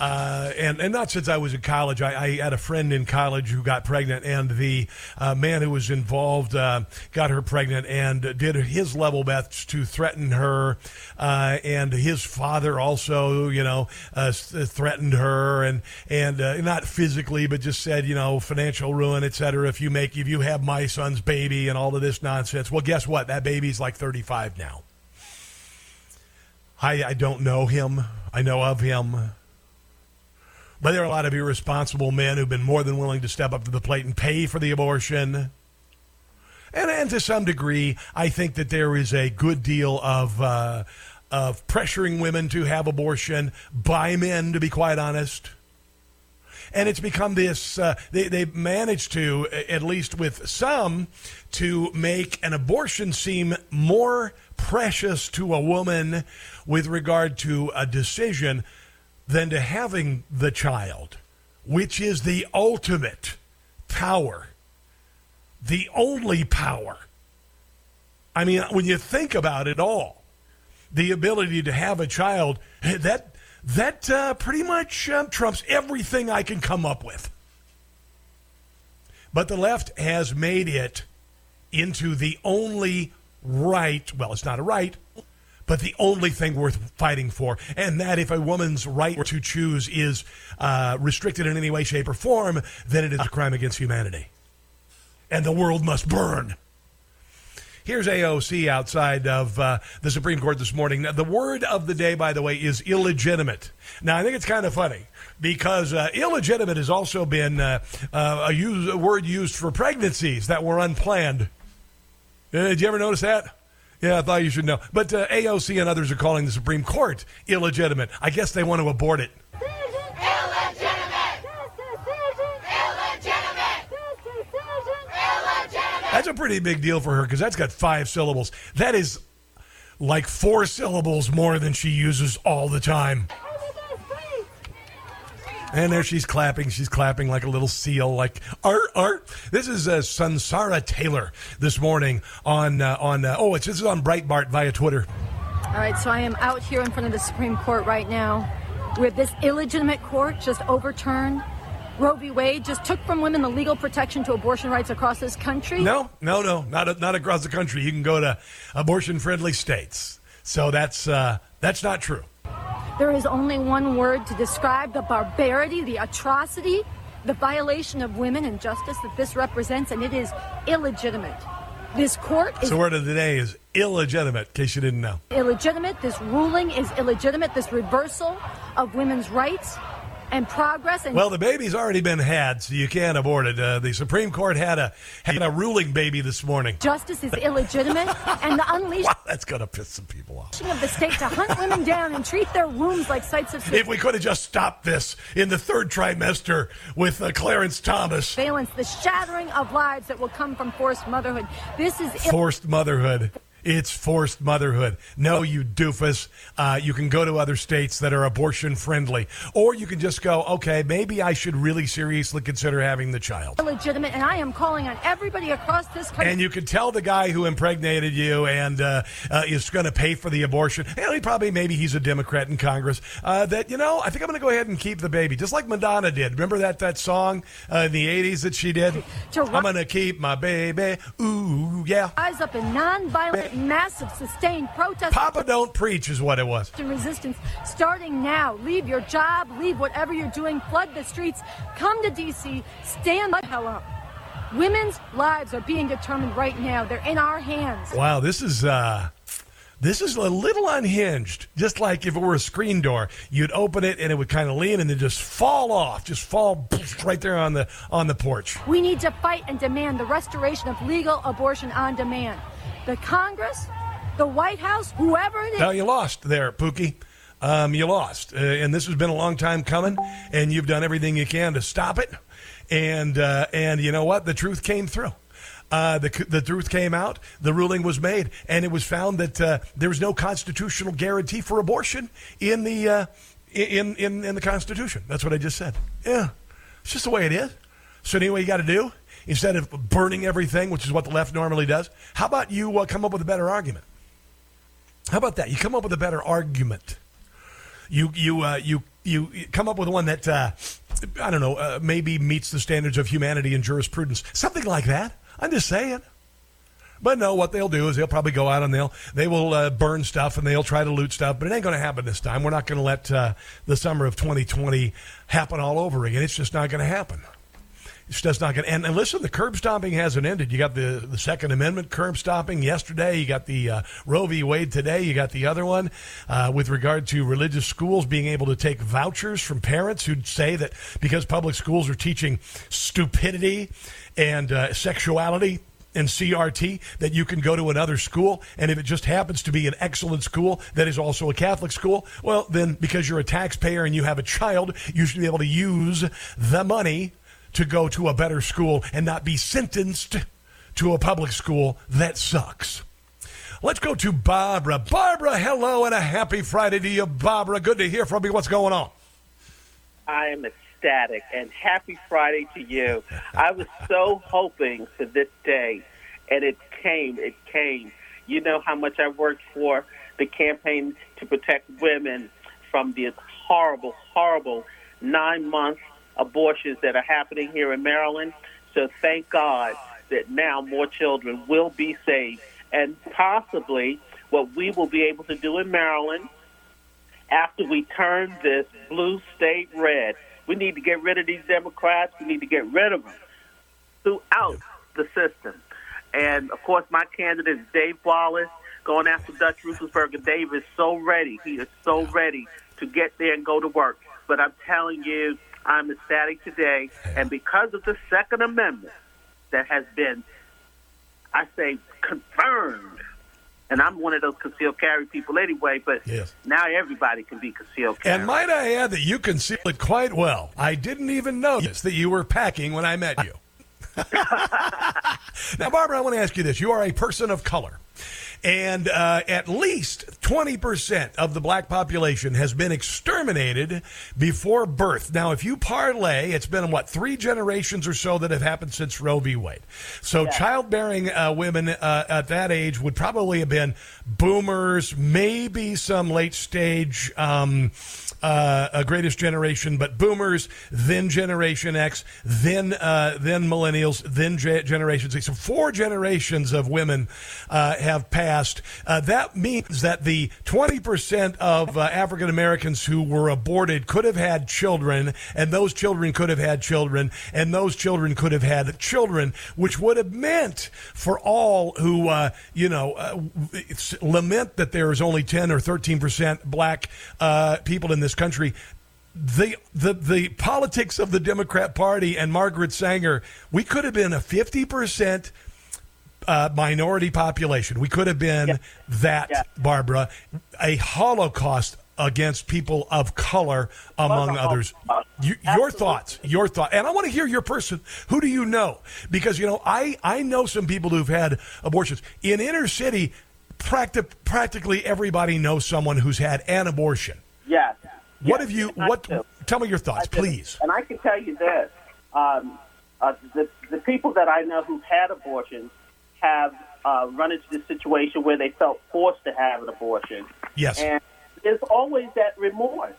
uh, and, and not since I was in college. I, I, had a friend in college who got pregnant, and the uh, man who was involved uh, got her pregnant and did his level best to threaten her. Uh, and his father also, you know, uh, threatened her, and and uh, not physically, but just said, you know, financial ruin, et cetera. If you make, if you have my son's baby, and all of this nonsense. Well, guess what? That baby's like 35 now. I, I don't know him. I know of him. But there are a lot of irresponsible men who've been more than willing to step up to the plate and pay for the abortion. And, and to some degree, I think that there is a good deal of, uh, of pressuring women to have abortion by men, to be quite honest. And it's become this, uh, they, they've managed to, at least with some, to make an abortion seem more precious to a woman with regard to a decision than to having the child, which is the ultimate power, the only power. I mean, when you think about it all, the ability to have a child, that that uh, pretty much um, trumps everything I can come up with. But the left has made it into the only right, well, it's not a right, but the only thing worth fighting for. And that if a woman's right to choose is uh, restricted in any way, shape, or form, then it is a crime against humanity. And the world must burn. Here's AOC outside of uh, the Supreme Court this morning. Now, the word of the day, by the way, is illegitimate. Now, I think it's kind of funny because uh, illegitimate has also been uh, uh a, use, a, word used for pregnancies that were unplanned. Uh, did you ever notice that? Yeah, I thought you should know. But uh, AOC and others are calling the Supreme Court illegitimate. I guess they want to abort it. That's a pretty big deal for her because that's got five syllables. That is like four syllables more than she uses all the time. And there she's clapping. She's clapping like a little seal, like art, art. This is uh, Sunsara Taylor this morning on uh, on. Uh, oh, it's this is on Breitbart via Twitter. All right, so I am out here in front of the Supreme Court right now, with this illegitimate court just overturned. Roe v. Wade just took from women the legal protection to abortion rights across this country. No, no, no, not not across the country. You can go to abortion-friendly states. So that's uh, that's not true. There is only one word to describe the barbarity, the atrocity, the violation of women and justice that this represents, and it is illegitimate. This court is. So, word of the day is illegitimate, in case you didn't know. Illegitimate. This ruling is illegitimate. This reversal of women's rights and progress. And well, the baby's already been had, so you can't abort it. Uh, the Supreme Court had a had a ruling baby this morning. Justice is illegitimate, and the unleashing wow, that's gonna piss some people off. Of the state to hunt women down and treat their wombs like sites of. If we could have just stopped this in the third trimester with uh, Clarence Thomas. Valence, the shattering of lives that will come from forced motherhood. This is forced motherhood. It's forced motherhood. No, you doofus. Uh, you can go to other states that are abortion friendly. Or you can just go, okay, maybe I should really seriously consider having the child. Legitimate, and I am calling on everybody across this country. And you can tell the guy who impregnated you and uh, uh, is going to pay for the abortion, and he probably, maybe he's a Democrat in Congress, uh, that, you know, I think I'm going to go ahead and keep the baby, just like Madonna did. Remember that, that song uh, in the 80s that she did? I'm going to keep my baby. Ooh, yeah. Rise up in nonviolent massive sustained protest. Papa don't preach is what it was. Resistance starting now. Leave your job, leave whatever you're doing, flood the streets, come to DC, stand the hell up. Women's lives are being determined right now. They're in our hands. Wow, this is uh This is a little unhinged, just like if it were a screen door. You'd open it and it would kind of lean and then just fall off, just fall right there on the on the porch. We need to fight and demand the restoration of legal abortion on demand. The Congress, the White House, whoever it is. Now you lost there, Pookie. Um, you lost, uh, and this has been a long time coming, and you've done everything you can to stop it. And uh, and you know what? The truth came through. Uh, the, the truth came out, the ruling was made, and it was found that uh, there was no constitutional guarantee for abortion in the uh, in, in in the Constitution. That's what I just said. Yeah, it's just the way it is. So anyway, you got to do instead of burning everything, which is what the left normally does. How about you uh, come up with a better argument? How about that? You come up with a better argument. You you uh, you you come up with one that uh, I don't know uh, maybe meets the standards of humanity and jurisprudence, something like that. I'm just saying. But no, what they'll do is they'll probably go out and they'll they will uh, burn stuff and they'll try to loot stuff. But it ain't going to happen this time. We're not going to let uh, the summer of 2020 happen all over again. It's just not going to happen. Just not going to. And, and listen, the curb stomping hasn't ended. You got the the Second Amendment curb stomping yesterday. You got the uh, Roe v. Wade today. You got the other one uh, with regard to religious schools being able to take vouchers from parents who'd say that because public schools are teaching stupidity and uh, sexuality and CRT that you can go to another school. And if it just happens to be an excellent school that is also a Catholic school, well, then because you're a taxpayer and you have a child, you should be able to use the money to go to a better school and not be sentenced to a public school that sucks. Let's go to Barbara. Barbara, hello and a happy Friday to you, Barbara. Good to hear from you. What's going on? I am ecstatic and happy Friday to you. I was so hoping for this day, and it came. It came. You know how much I worked for the campaign to protect women from the horrible, horrible nine month abortions that are happening here in Maryland. So thank God that now more children will be saved. And possibly what we will be able to do in Maryland after we turn this blue state red we need to get rid of these Democrats. We need to get rid of them throughout the system. And of course, my candidate is Dave Wallace going after Dutch Ruppersberger. Dave is so ready. He is so ready to get there and go to work. But I'm telling you, I'm ecstatic today. And because of the Second Amendment that has been, I say, confirmed and I'm one of those concealed carry people anyway, but yes. now everybody can be concealed carry. And might I add that you conceal it quite well. I didn't even notice that you were packing when I met you. now, Barbara, I want to ask you this. You are a person of color. And uh, at least 20% of the black population has been exterminated before birth. Now, if you parlay, it's been, what, three generations or so that have happened since Roe v. Wade. So, yeah. childbearing uh, women uh, at that age would probably have been boomers, maybe some late stage. Um, uh, a greatest generation, but boomers, then Generation X, then uh, then millennials, then Ge- Generation Z. So four generations of women uh, have passed. Uh, that means that the 20% of uh, African Americans who were aborted could have had children, and those children could have had children, and those children could have had children, which would have meant for all who, uh, you know, lament that there is only 10 or 13% black people in this this country the the the politics of the Democrat Party and Margaret Sanger, we could have been a fifty percent uh, minority population. We could have been that. Barbara, a Holocaust against people of color, among others. You, your thoughts, your thought, and I want to hear your person. Who do you know? Because you know, I I know some people who've had abortions in inner city. Practi- practically everybody knows someone who's had an abortion. Yes. What have you? What? Tell me your thoughts, please. And I can tell you this: um, uh, the the people that I know who've had abortions have uh, run into this situation where they felt forced to have an abortion. Yes. And there's always that remorse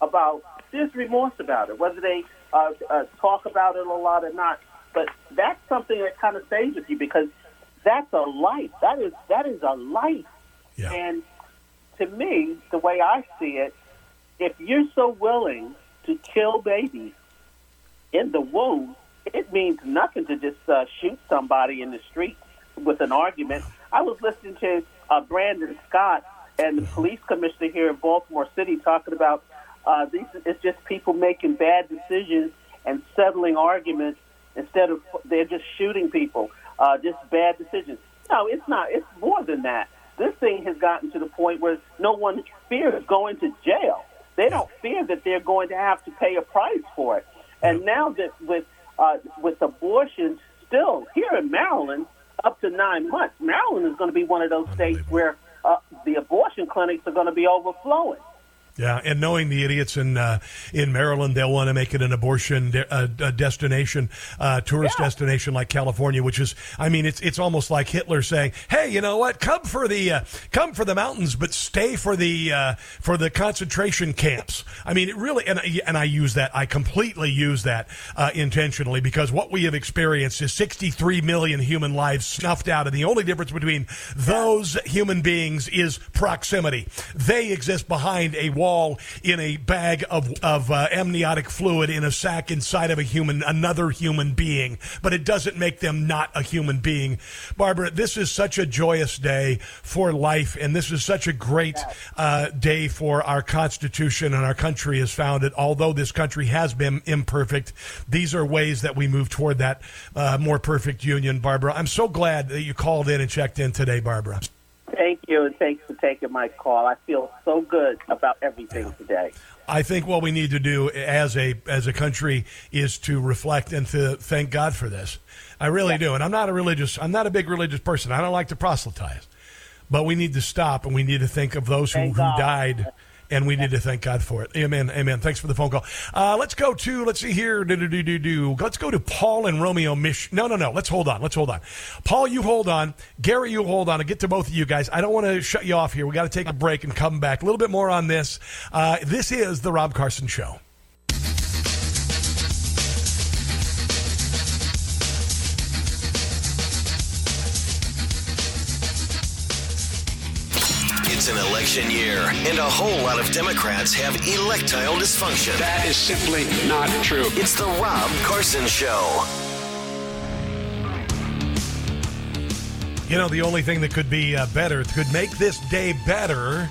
about. There's remorse about it, whether they uh, uh, talk about it a lot or not. But that's something that kind of stays with you because that's a life. That is that is a life. Yeah. And to me, the way I see it, if you're so willing to kill babies in the womb, it means nothing to just uh, shoot somebody in the street with an argument. I was listening to uh, Brandon Scott and the police commissioner here in Baltimore City talking about uh, these. It's just people making bad decisions and settling arguments instead of they're just shooting people. Uh, just bad decisions. No, it's not. It's more than that. This thing has gotten to the point where no one fears going to jail. They don't fear that they're going to have to pay a price for it. And now that with uh, with abortion still here in Maryland up to nine months, Maryland is going to be one of those states where uh, the abortion clinics are going to be overflowing. Yeah, and knowing the idiots in uh, in Maryland, they'll want to make it an abortion de- uh, destination, uh, tourist yeah. destination like California, which is, I mean, it's it's almost like Hitler saying, "Hey, you know what? Come for the uh, come for the mountains, but stay for the uh, for the concentration camps." I mean, it really, and and I use that, I completely use that uh, intentionally because what we have experienced is 63 million human lives snuffed out, and the only difference between those human beings is proximity. They exist behind a wall in a bag of, of uh, amniotic fluid in a sack inside of a human, another human being, but it doesn't make them not a human being. Barbara, this is such a joyous day for life, and this is such a great uh, day for our Constitution and our country is founded. Although this country has been imperfect, these are ways that we move toward that uh, more perfect union, Barbara. I'm so glad that you called in and checked in today, Barbara. Thank you, and thanks for taking my call. I feel so good about everything yeah. today. I think what we need to do as a as a country is to reflect and to thank God for this. I really yeah. do, and I'm not a religious. I'm not a big religious person. I don't like to proselytize, but we need to stop and we need to think of those who, who died and we need to thank God for it. Amen. Amen. Thanks for the phone call. Uh, let's go to let's see here. Do, do, do, do, Let's go to Paul and Romeo. Mich. No, no, no. Let's hold on. Let's hold on. Paul, you hold on. Gary, you hold on. I'll get to both of you guys. I don't want to shut you off here. We got to take a break and come back a little bit more on this. Uh, this is the Rob Carson Show. It's an election year, and a whole lot of Democrats have electile dysfunction. That is simply not true. It's the Rob Carson Show. You know, the only thing that could be uh, better, could make this day better,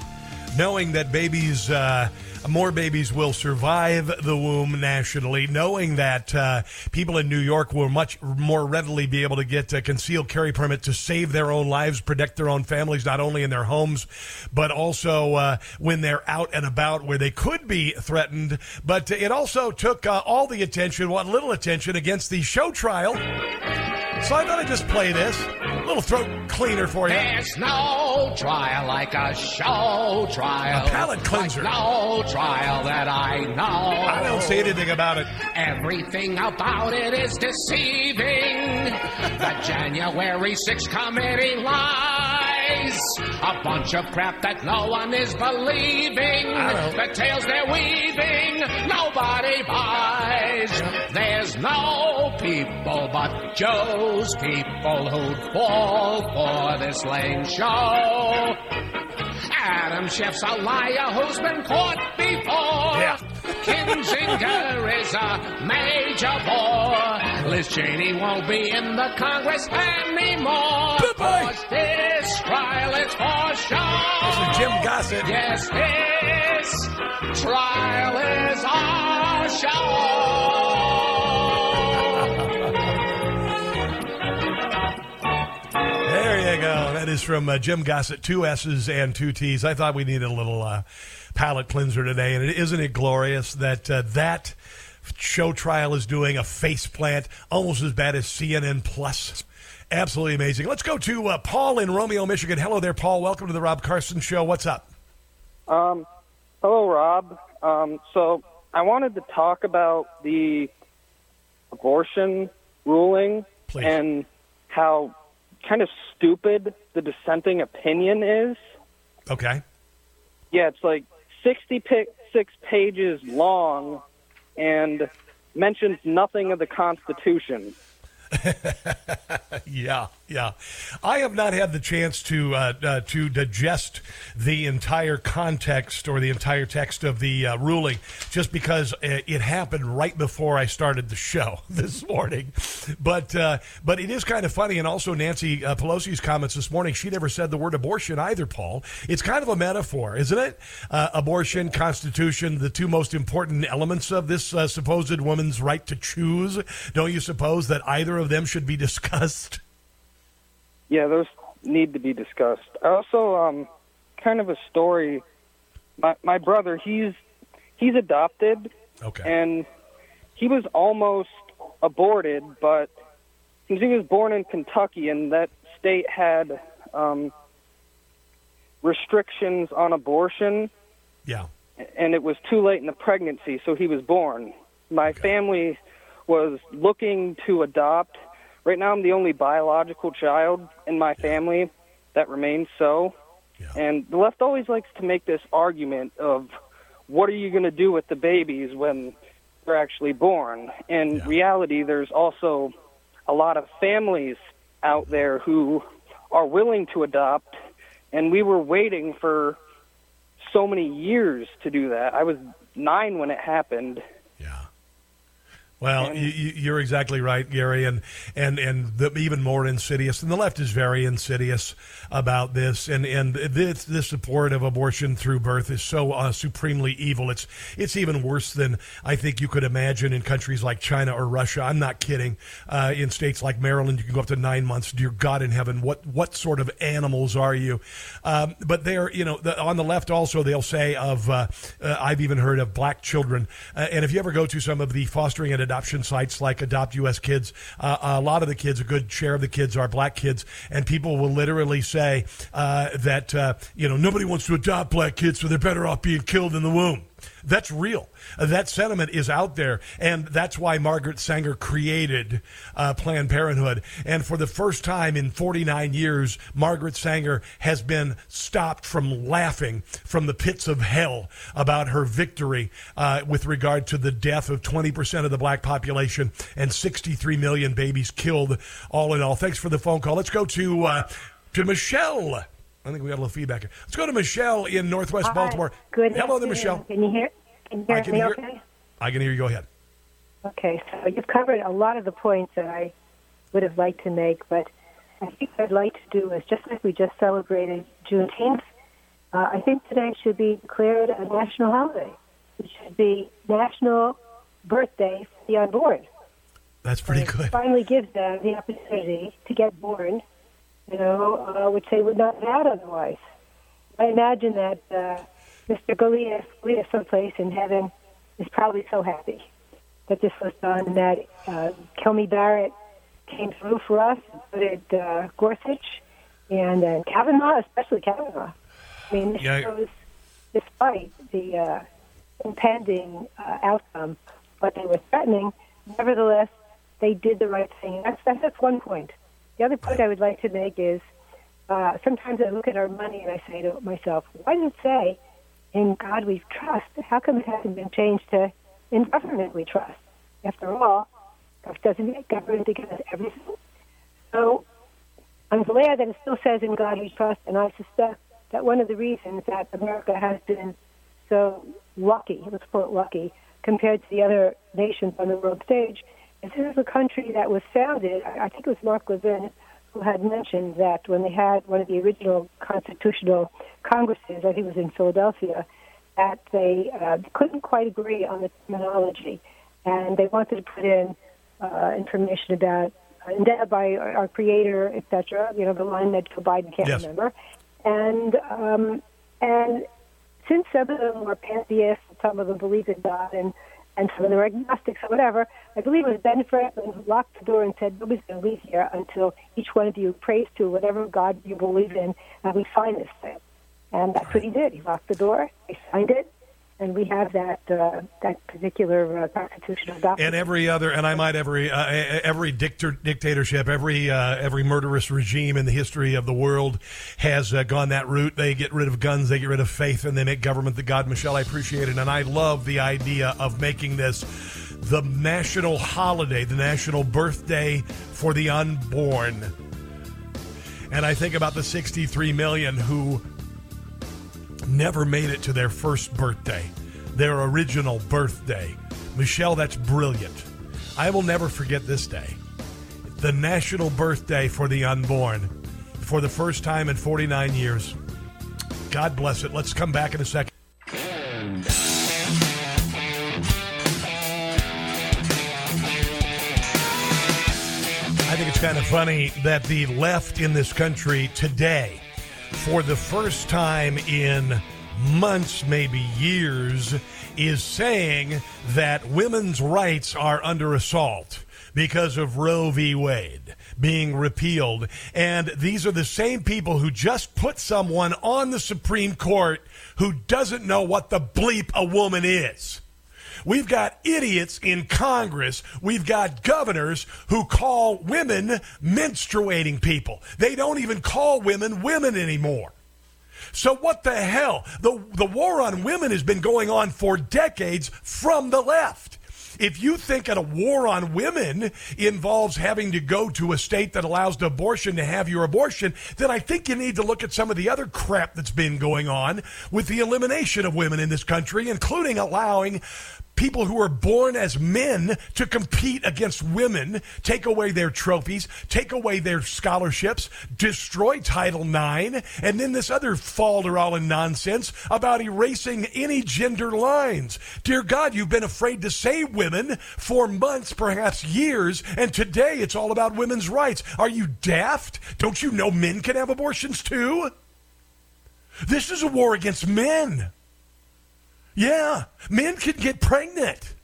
knowing that babies. Uh, more babies will survive the womb nationally, knowing that uh, people in New York will much more readily be able to get a concealed carry permit to save their own lives, protect their own families, not only in their homes, but also uh, when they're out and about where they could be threatened. But it also took uh, all the attention, what little attention, against the show trial. So I thought I'd just play this. A little throat cleaner for you. There's no trial like a show trial. A palate cleanser. Like no trial that I know. I don't say anything about it. Everything about it is deceiving. the January 6th committee lies. A bunch of crap that no one is believing. The tales they're weaving, nobody buys. There's no people but Joe's people who'd fall for this lame show. Adam Schiff's a liar who's been caught before. Yeah. Kinzinger is a major bore. Liz Cheney won't be in the Congress anymore. Cause this trial is for show. This is Jim Gossett. Yes, this trial is our show. Go. That is from uh, Jim Gossett, two S's and two T's. I thought we needed a little uh, palate cleanser today, and is not it glorious that uh, that show trial is doing a face plant almost as bad as CNN Plus. Absolutely amazing. Let's go to uh, Paul in Romeo, Michigan. Hello there, Paul. Welcome to the Rob Carson Show. What's up? Um, hello, Rob. Um, so I wanted to talk about the abortion ruling Please. and how kind of stupid the dissenting opinion is. Okay. Yeah, it's like 66 pages long and mentions nothing of the Constitution. yeah, yeah. I have not had the chance to uh, uh, to digest the entire context or the entire text of the uh, ruling, just because it happened right before I started the show this morning. But uh, but it is kind of funny, and also Nancy uh, Pelosi's comments this morning. She never said the word abortion either. Paul, it's kind of a metaphor, isn't it? Uh, abortion, Constitution, the two most important elements of this supposed woman's right to choose. Don't you suppose that either of them should be discussed? Yeah, those need to be discussed. Also, um, kind of a story. My my brother, he's he's adopted. Okay. And he was almost aborted, but he was born in Kentucky, and that state had um, restrictions on abortion. Yeah. And it was too late in the pregnancy, so he was born. My okay. family was looking to adopt. Right now, I'm the only biological child in my family that remains so. Yeah. And the left always likes to make this argument of what are you going to do with the babies when they're actually born? In yeah. reality, there's also a lot of families out there who are willing to adopt, and we were waiting for so many years to do that. I was nine when it happened, well, you, are exactly right, Gary, and and and the, even more insidious. And the left is very insidious about this, and and this this support of abortion through birth is so uh, supremely evil. It's it's even worse than I think you could imagine in countries like China or Russia. I'm not kidding. Uh, in states like Maryland, you can go up to nine months. Dear God in heaven, what what sort of animals are you? Um, but they're you know the, on the left also they'll say of uh, uh I've even heard of black children, uh, and if you ever go to some of the fostering and adoption sites like Adopt US Kids, uh, a lot of the kids, a good share of the kids are black kids, and people will literally say uh, that uh, you know nobody wants to adopt black kids, so they're better off being killed in the womb. That's real. Uh, that sentiment is out there, and that's why Margaret Sanger created uh, Planned Parenthood. And for the first time in 49 years, Margaret Sanger has been stopped from laughing from the pits of hell about her victory uh, with regard to the death of 20% of the black population and 63 million babies killed, all in all. Thanks for the phone call. Let's go to uh, to Michelle. I think we got a little feedback. Here. Let's go to Michelle in Northwest Hi. Baltimore. Good. Hello there, Michelle. Can you hear? Can you hear I can me? hear, okay. I can hear you. Go ahead. Okay, so you've covered a lot of the points that I would have liked to make, but I think what I'd like to do is just like we just celebrated Juneteenth, uh, I think today should be declared a national holiday. It should be National Birthday for the Unborn. That's pretty good. Finally gives them the opportunity to get born you know, uh, which they would not have had otherwise. I imagine that uh, Mr. Goliath, Goliath someplace in heaven, is probably so happy that this was done and that uh, Coney Barrett came through for us, but it uh, Gorsuch and uh, Kavanaugh, especially Kavanaugh. I mean, this yeah. shows, despite the uh, impending uh, outcome, what they were threatening, nevertheless, they did the right thing. That's, that's, that's one point. The other point I would like to make is uh, sometimes I look at our money and I say to myself, why does it say in God we trust? How come it hasn't been changed to in government we trust? After all, doesn't government give us everything? So I'm glad that it still says in God we trust, and I suspect that one of the reasons that America has been so lucky, let's call it lucky, compared to the other nations on the world stage, this is a country that was founded, I think it was Mark Levin who had mentioned that when they had one of the original constitutional congresses, I think it was in Philadelphia, that they uh, couldn't quite agree on the terminology. And they wanted to put in uh, information about uh, endowed by our, creator, etc. You know, the line that Joe Biden can't yes. remember. And um, and since some of them were pantheists, some of them believed in God, and and some of were agnostics or whatever. I believe it was Ben Franklin who locked the door and said, nobody's going to leave here until each one of you prays to whatever God you believe in, and we find this thing. And that's what he did. He locked the door, he signed it, and we have that uh, that particular uh, constitutional document. And every other, and I might every uh, every dictator, dictatorship, every uh, every murderous regime in the history of the world has uh, gone that route. They get rid of guns, they get rid of faith, and they make government the god. Michelle, I appreciate it, and I love the idea of making this the national holiday, the national birthday for the unborn. And I think about the 63 million who never made it to their first birthday, their original birthday. Michelle, that's brilliant. I will never forget this day. The national birthday for the unborn for the first time in 49 years. God bless it. Let's come back in a second. I think it's kind of funny that the left in this country today, for the first time in months, maybe years, is saying that women's rights are under assault because of Roe v. Wade being repealed. And these are the same people who just put someone on the Supreme Court who doesn't know what the bleep a woman is. We've got idiots in Congress. We've got governors who call women menstruating people. They don't even call women women anymore. So what the hell? The, the war on women has been going on for decades from the left. If you think that a war on women involves having to go to a state that allows the abortion to have your abortion, then I think you need to look at some of the other crap that's been going on with the elimination of women in this country, including allowing people who are born as men to compete against women, take away their trophies, take away their scholarships, destroy Title IX, and then this other falderall and nonsense about erasing any gender lines. Dear God, you've been afraid to say women for months, perhaps years, and today it's all about women's rights. Are you daft? Don't you know men can have abortions too? This is a war against men. Yeah, men can get pregnant.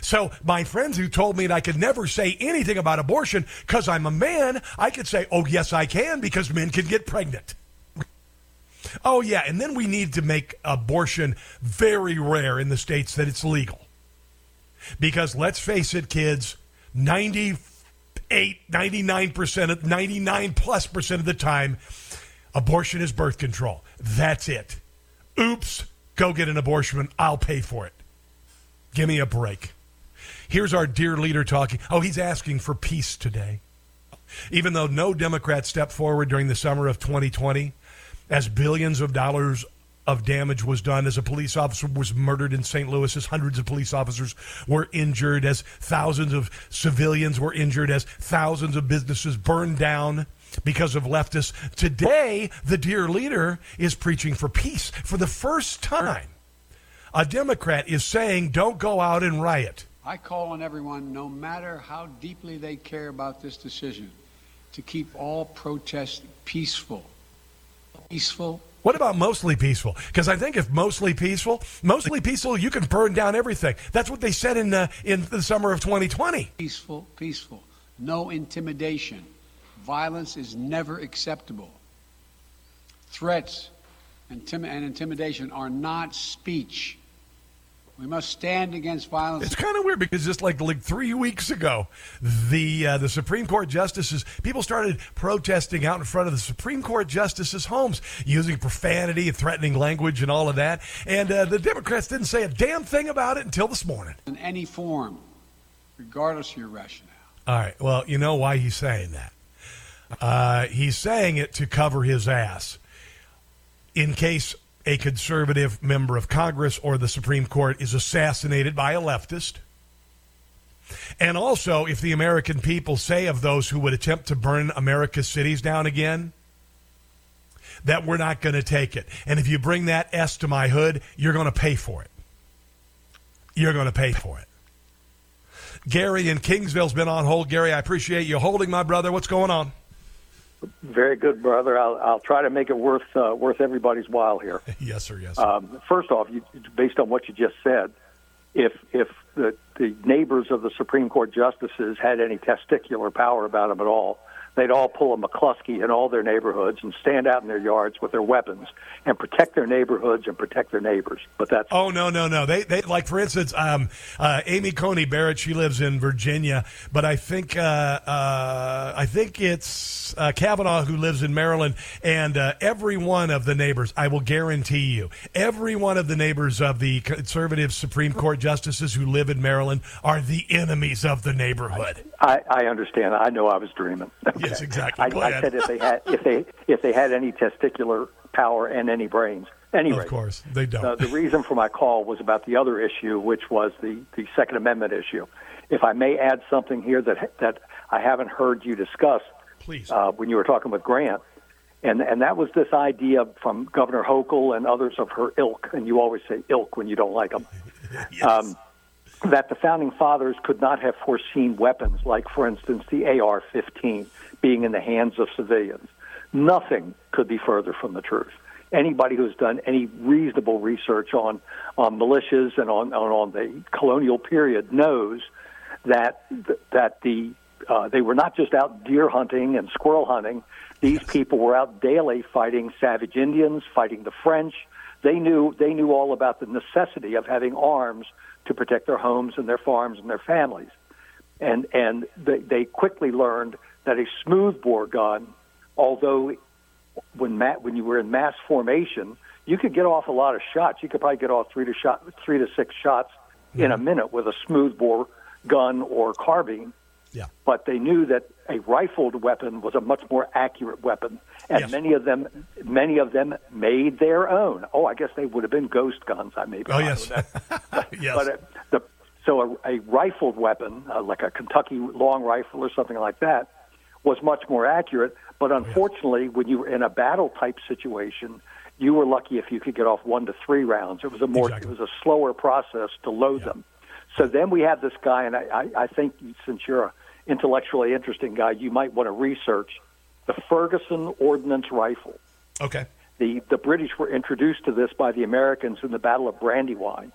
So, my friends who told me that I could never say anything about abortion because I'm a man, I could say, oh, yes, I can because men can get pregnant. Oh, yeah, and then we need to make abortion very rare in the states that it's legal. Because let's face it, kids, 98, 99%, 99 plus percent of the time, abortion is birth control. That's it. Oops Go get an abortion. I'll pay for it. Give me a break. Here's our dear leader talking. Oh, he's asking for peace today. Even though no Democrat stepped forward during the summer of 2020, as billions of dollars of damage was done, as a police officer was murdered in St. Louis, as hundreds of police officers were injured, as thousands of civilians were injured, as thousands of businesses burned down because of leftists. Today, the dear leader is preaching for peace. For the first time, a Democrat is saying, don't go out and riot. I call on everyone, no matter how deeply they care about this decision, to keep all protests peaceful. Peaceful. What about mostly peaceful? Because I think if mostly peaceful, mostly peaceful, you can burn down everything. That's what they said in uh, in the summer of 2020. Peaceful, peaceful. No intimidation. Violence is never acceptable. Threats and, tim- and intimidation are not speech. We must stand against violence. It's kind of weird because just like like three weeks ago, the uh, the Supreme Court justices people started protesting out in front of the Supreme Court justices' homes using profanity and threatening language and all of that, and uh, the Democrats didn't say a damn thing about it until this morning. In any form, regardless of your rationale. All right. Well, you know why he's saying that. Uh, he's saying it to cover his ass in case a conservative member of Congress or the Supreme Court is assassinated by a leftist. And also, if the American people say of those who would attempt to burn America's cities down again, that we're not going to take it. And if you bring that S to my hood, you're going to pay for it. You're going to pay for it. Gary in Kingsville's been on hold. Gary, I appreciate you holding my brother. What's going on? Very good, brother. I'll, I'll try to make it worth uh, worth everybody's while here. yes, sir. Yes. Sir. Um, first off, you, based on what you just said, if if the, the neighbors of the Supreme Court justices had any testicular power about them at all, they'd all pull a McCloskey in all their neighborhoods and stand out in their yards with their weapons and protect their neighborhoods and protect their neighbors. But that's Oh no no no! They they like for instance, um, uh, Amy Coney Barrett. She lives in Virginia, but I think uh, uh, I think it's uh, Kavanaugh who lives in Maryland. And uh, every one of the neighbors, I will guarantee you, every one of the neighbors of the conservative Supreme Court justices who live in Maryland are the enemies of the neighborhood. I, I understand. I know I was dreaming. Yes, exactly. I, I said if they had if they if they had any testicular power and any brains. Anyway, Of course, they don't. Uh, the reason for my call was about the other issue, which was the, the Second Amendment issue. If I may add something here that that I haven't heard you discuss, please, uh, when you were talking with Grant, and and that was this idea from Governor Hochul and others of her ilk, and you always say ilk when you don't like them. um, that the founding fathers could not have foreseen weapons like, for instance, the AR-15 being in the hands of civilians. Nothing could be further from the truth. Anybody who's done any reasonable research on on militias and on on, on the colonial period knows that that the uh, they were not just out deer hunting and squirrel hunting. These people were out daily fighting savage Indians, fighting the French. They knew they knew all about the necessity of having arms to protect their homes and their farms and their families. And and they, they quickly learned that a smoothbore gun, although when ma- when you were in mass formation, you could get off a lot of shots. You could probably get off three to shot three to six shots in a mm-hmm. minute with a smoothbore gun or carbine. Yeah. But they knew that a rifled weapon was a much more accurate weapon, and Yes. many of them many of them made their own. Oh, I guess they would have been ghost guns. I maybe. Oh yes, yes. But uh, the so a, a rifled weapon, uh, like a Kentucky long rifle or something like that, was much more accurate. But unfortunately, when you were in a battle type situation, you were lucky if you could get off one to three rounds. It was a more it was a slower process to load them. So then we have this guy, and I, I, I think since you're a intellectually interesting guy, you might want to research the Ferguson Ordnance Rifle. Okay. The the British were introduced to this by the Americans in the Battle of Brandywine,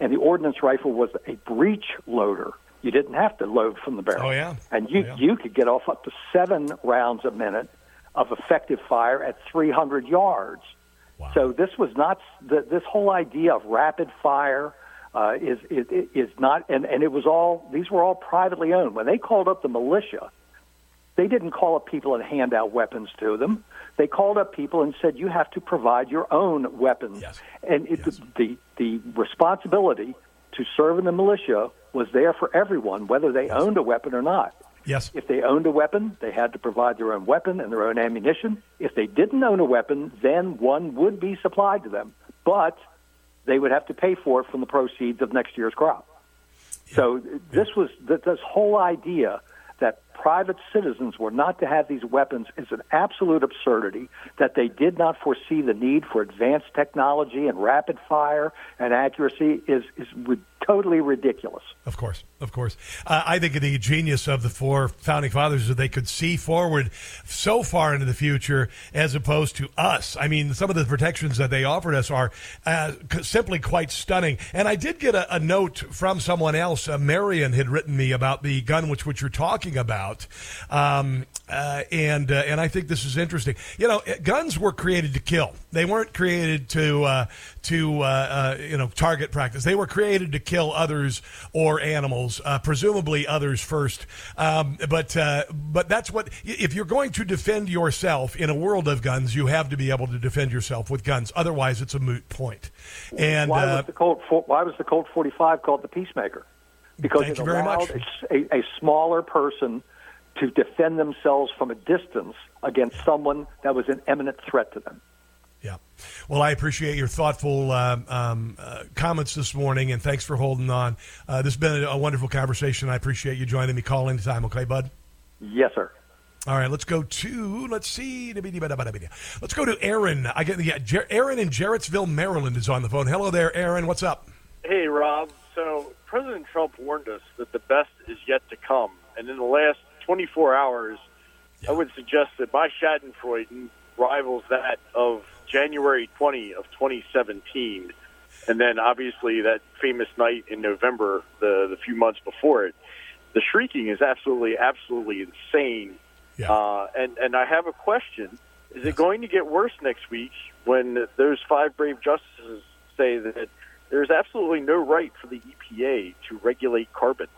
and the ordnance rifle was a breech loader. You didn't have to load from the barrel. Oh, yeah. and you Oh, yeah. you could get off up to seven rounds a minute of effective fire at 300 yards. Wow. So this was not the, this whole idea of rapid fire uh, is, is is not, and and it was all these were all privately owned. When they called up the militia, they didn't call up people and hand out weapons to them. They called up people and said, "You have to provide your own weapons." And it, the the responsibility to serve in the militia was there for everyone, whether they owned a weapon or not. Yes. If they owned a weapon, they had to provide their own weapon and their own ammunition. If they didn't own a weapon, then one would be supplied to them, but they would have to pay for it from the proceeds of next year's crop. So this was this whole idea that private citizens were not to have these weapons is an absolute absurdity. That they did not foresee the need for advanced technology and rapid fire and accuracy is is totally ridiculous. Of course, of course. Uh, I think the genius of the four founding fathers is that they could see forward so far into the future as opposed to us. I mean, some of the protections that they offered us are uh, simply quite stunning. And I did get a, a note from someone else. Uh, Marion had written me about the gun which which you're talking about, um, uh, and uh, and I think this is interesting. You know, uh, guns were created to kill. They weren't created to uh, to uh, uh, you know target practice. They were created to kill others or animals, uh, presumably others first. Um, but uh, but that's what if you're going to defend yourself in a world of guns, you have to be able to defend yourself with guns. Otherwise, it's a moot point. And why was the Colt Why was the Colt 45 called the Peacemaker? Because it allowed a, a smaller person to defend themselves from a distance against someone that was an imminent threat to them. Yeah. Well, I appreciate your thoughtful um, um, uh, comments this morning, and thanks for holding on. Uh, this has been a, a wonderful conversation. I appreciate you joining me. Call anytime, okay, bud? Yes, sir. All right, let's go to let's see. Let's go to Aaron. I get yeah, Jer- Aaron in Jarrettsville, Maryland is on the phone. Hello there, Aaron. What's up? Hey, Rob. So President Trump warned us that the best is yet to come, and in the last 24 hours, I would suggest that my Schadenfreude rivals that of January 20 of 2017, and then obviously that famous night in November, the the few months before it. The shrieking is absolutely, absolutely insane. Yeah. Uh, and and I have a question: Is it going to get worse next week when those five brave justices say that there's absolutely no right for the EPA to regulate carbon?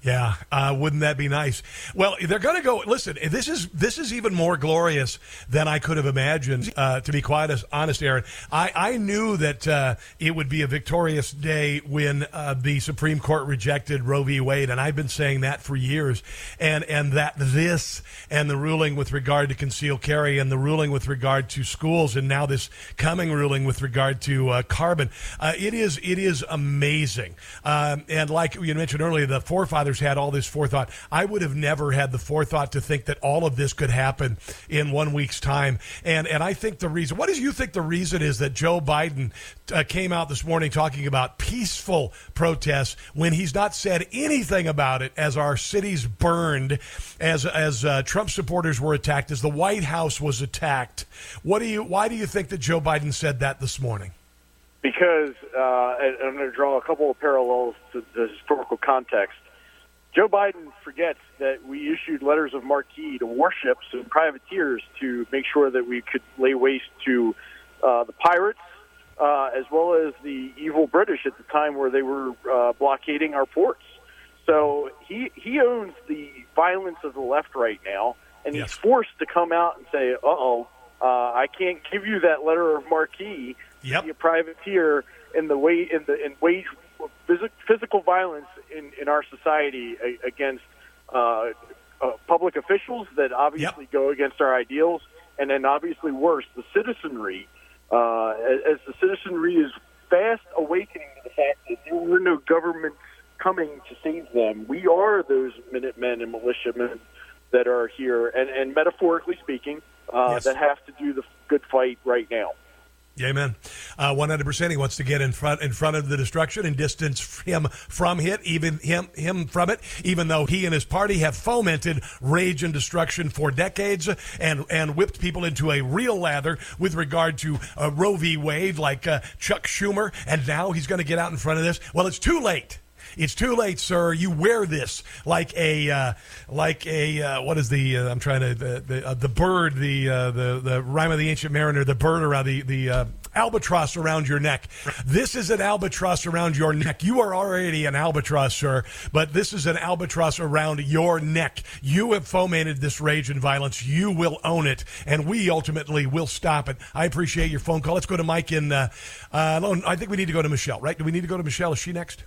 Yeah, uh, wouldn't that be nice? Well, they're going to go. Listen, this is this is even more glorious than I could have imagined. Uh, to be quite honest, Aaron, I, I knew that uh, it would be a victorious day when uh, the Supreme Court rejected Roe v. Wade, and I've been saying that for years. And and that this and the ruling with regard to concealed carry, and the ruling with regard to schools, and now this coming ruling with regard to uh, carbon, uh, it is it is amazing. Um, and like you mentioned earlier, the forefathers had all this forethought. I would have never had the forethought to think that all of this could happen in one week's time. And and I think the reason, what do you think the reason is that Joe Biden uh, came out this morning talking about peaceful protests when he's not said anything about it as our cities burned, as as uh, Trump supporters were attacked, as the White House was attacked. What do you? Why do you think that Joe Biden said that this morning? Because uh, I'm going to draw a couple of parallels to the historical context. Joe Biden forgets that we issued letters of marque to warships and privateers to make sure that we could lay waste to uh, the pirates, uh, as well as the evil British at the time where they were uh, blockading our ports. So he he owns the violence of the left right now, and he's forced to come out and say, "Uh oh, uh, I can't give you that letter of marque." Yep. Be a privateer in the way in the in wage physical violence in, in our society against uh, uh, public officials that obviously go against our ideals, and then obviously worse, the citizenry. Uh, as, the citizenry is fast awakening to the fact that there were no government coming to save them. We are those Minutemen and militiamen that are here, and, and metaphorically speaking, uh, Yes. that have to do the good fight right now. Amen. Uh, One hundred percent. He wants to get in front in front of the destruction and distance him from it, even him him from it. Even though he and his party have fomented rage and destruction for decades and and whipped people into a real lather with regard to uh, Roe v. Wade, like uh, Chuck Schumer, and now he's going to get out in front of this. Well, it's too late. It's too late, sir. You wear this like a uh, like a uh, what is the uh, I'm trying to the the, uh, the bird the uh, the the rhyme of the ancient mariner the bird around the the albatross around your neck. This is an albatross around your neck. You are already an albatross, sir, but this is an albatross around your neck. You have fomented this rage and violence. You will own it, and we ultimately will stop it. I appreciate your phone call. Let's go to Mike in. Uh, uh, I think we need to go to Michelle. Right? Do we need to go to Michelle? Is she next?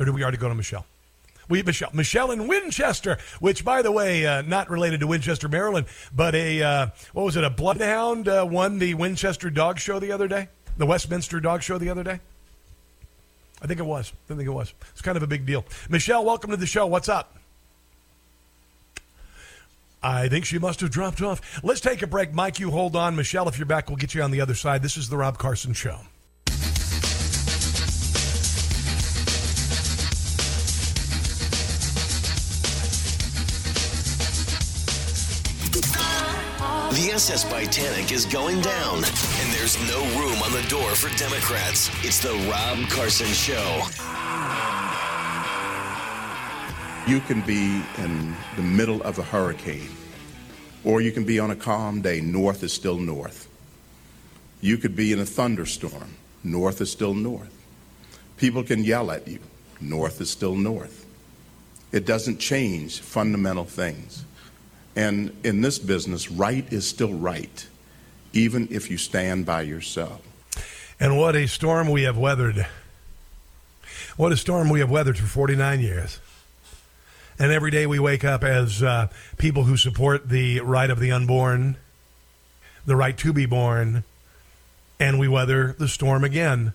Or do we already go to Michelle? We Michelle, Michelle in Winchester, which, by the way, uh, not related to Winchester, Maryland, but a uh, what was it? A bloodhound uh, won the Winchester Dog Show the other day, the Westminster Dog Show the other day. I think it was. I think it was. It's kind of a big deal. Michelle, welcome to the show. What's up? I think she must have dropped off. Let's take a break. Mike, you hold on. Michelle, if you're back, we'll get you on the other side. This is the Rob Carson Show. The SS Titanic is going down, and there's no room on the door for Democrats. It's the Rob Carson Show. You can be in the middle of a hurricane, or you can be on a calm day. North is still north. You could be in a thunderstorm. North is still north. People can yell at you. North is still north. It doesn't change fundamental things. And in this business, right is still right, even if you stand by yourself. And what a storm we have weathered. What a storm we have weathered for 49 years. And every day we wake up as uh, people who support the right of the unborn, the right to be born, and we weather the storm again.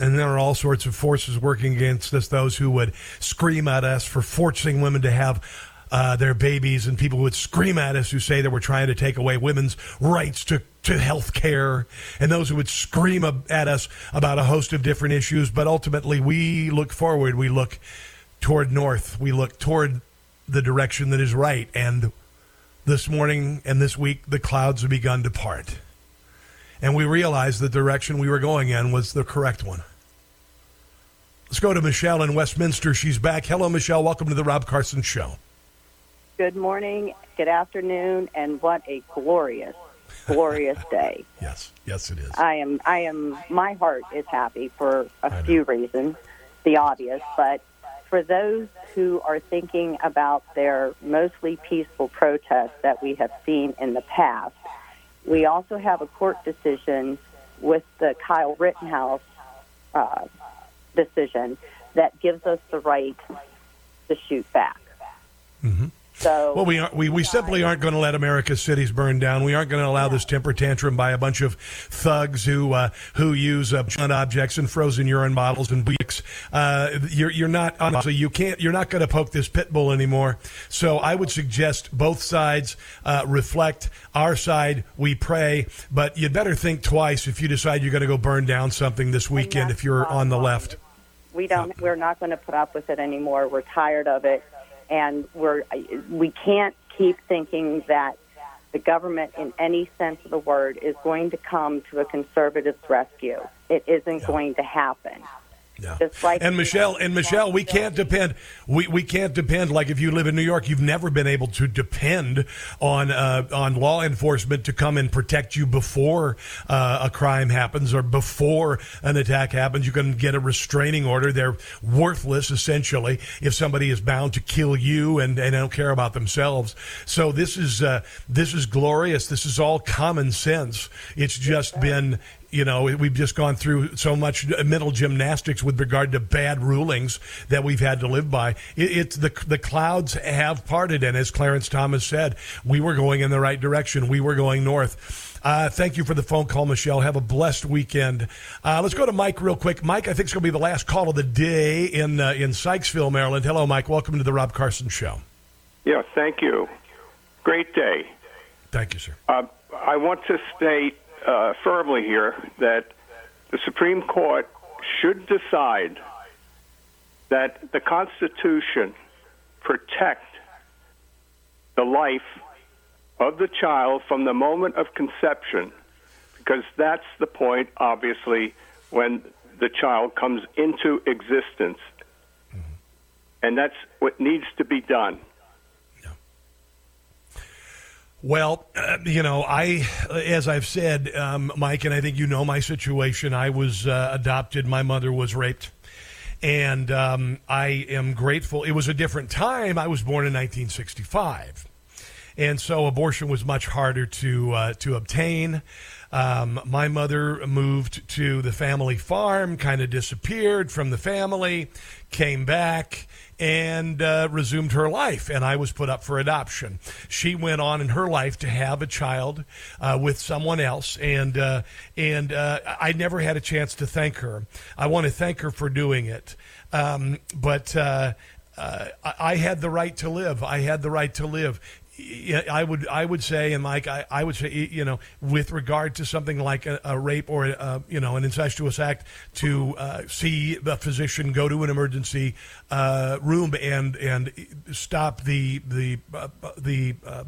And there are all sorts of forces working against us, those who would scream at us for forcing women to have uh, their babies, and people would scream at us who say that we're trying to take away women's rights to, to health care, and those who would scream at us about a host of different issues. But ultimately, we look forward, we look toward north, we look toward the direction that is right. And this morning and this week, the clouds have begun to part. And we realized the direction we were going in was the correct one. Let's go to Michelle in Westminster. She's back. Hello, Michelle. Welcome to the Rob Carson Show. Good morning, good afternoon, and what a glorious, glorious day. Yes, yes, it is. I am, I am, my heart is happy for a few reasons, the obvious, but for those who are thinking about their mostly peaceful protests that we have seen in the past, we also have a court decision with the Kyle Rittenhouse uh, decision that gives us the right to shoot back. Mm-hmm. So, well, we, are, we we simply aren't going to let America's cities burn down. We aren't going to allow this temper tantrum by a bunch of thugs who uh, who use uh, blunt objects and frozen urine bottles and weeks. Uh, you're you're not honestly you can't you're not going to poke this pit bull anymore. So I would suggest both sides uh, reflect. Our side, we pray, but you'd better think twice if you decide you're going to go burn down something this weekend if you're on the left. we don't we're not going to put up with it anymore. We're tired of it, and we're we can't keep thinking that the government, in any sense of the word, is going to come to a conservative's rescue. It isn't going to happen. Just like and Michelle and Michelle, we can't depend. We, we can't depend. Like if you live in New York, you've never been able to depend on uh, on law enforcement to come and protect you before uh, a crime happens or before an attack happens. You can get a restraining order. They're worthless essentially if somebody is bound to kill you and, and don't care about themselves. So this is uh, this is glorious. This is all common sense. It's just been you know, we've just gone through so much mental gymnastics with regard to bad rulings that we've had to live by. It, it's the the clouds have parted, and as Clarence Thomas said, we were going in the right direction. We were going north. Uh, thank you for the phone call, Michelle. Have a blessed weekend. Uh, let's go to Mike real quick. Mike, I think it's going to be the last call of the day in uh, in Sykesville, Maryland. Hello, Mike. Welcome to the Rob Carson Show. Yeah, thank you. Great day. Thank you, sir. Uh, I want to state uh, firmly here that the Supreme Court should decide that the Constitution protect the life of the child from the moment of conception, because that's the point, obviously, when the child comes into existence. And that's what needs to be done. Well, uh, you know, I, as I've said, um, Mike, and I think you know my situation. I was uh, adopted. My mother was raped. And um, I am grateful. It was a different time. I was born in 1965. And so abortion was much harder to, uh, to obtain. Um, my mother moved to the family farm, kind of disappeared from the family, came back and uh, resumed her life, and I was put up for adoption. She went on in her life to have a child uh, with someone else, and uh, and uh, I never had a chance to thank her. I want to thank her for doing it, um, but. Uh, uh, I had the right to live. I had the right to live. I would I would say, and Mike, I, I would say, you know, with regard to something like a, a rape or a, you know an incestuous act, to uh, see the physician go to an emergency uh, room and and stop the the uh, the uh,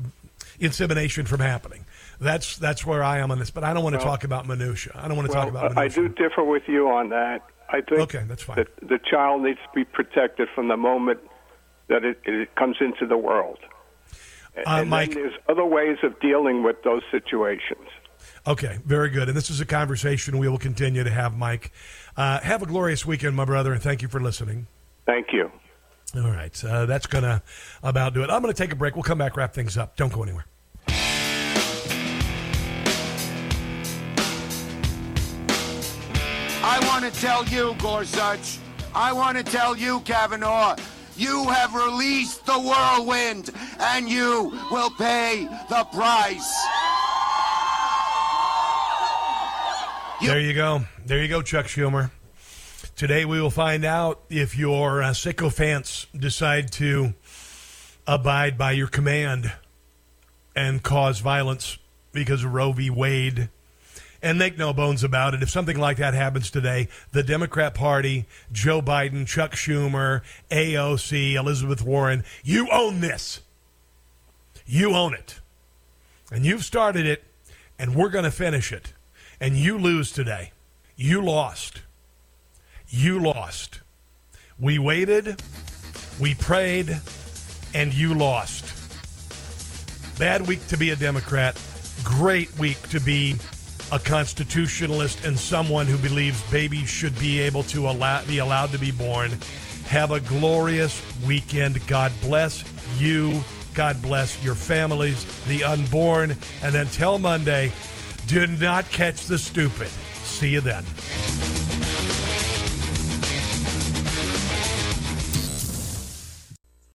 insemination from happening. That's that's where I am on this. But I don't want to Well- talk about minutia. I don't want to well, talk about I do differ with you on that. I think Okay, that's fine. that the child needs to be protected from the moment that it, it comes into the world. And, Uh, and then Mike- there's other ways of dealing with those situations. Okay, very good. And this is a conversation we will continue to have, Mike. Uh, have a glorious weekend, my brother, and thank you for listening. Thank you. All right, uh, that's going to about do it. I'm going to take a break. We'll come back, wrap things up. Don't go anywhere. I want to tell you, Gorsuch, I want to tell you, Kavanaugh, you have released the whirlwind, and you will pay the price. There you go. There you go, Chuck Schumer. Today we will find out if your uh, sycophants decide to abide by your command and cause violence because of Roe v. Wade. And make no bones about it, if something like that happens today, the Democrat Party, Joe Biden, Chuck Schumer, AOC, Elizabeth Warren, you own this. You own it. And you've started it, and we're going to finish it. And you lose today. You lost. You lost. We waited, we prayed, and you lost. Bad week to be a Democrat. Great week to be a constitutionalist and someone who believes babies should be able to allow, be allowed to be born. Have a glorious weekend. God bless you. God bless your families, the unborn. And until Monday, do not catch the stupid. See you then.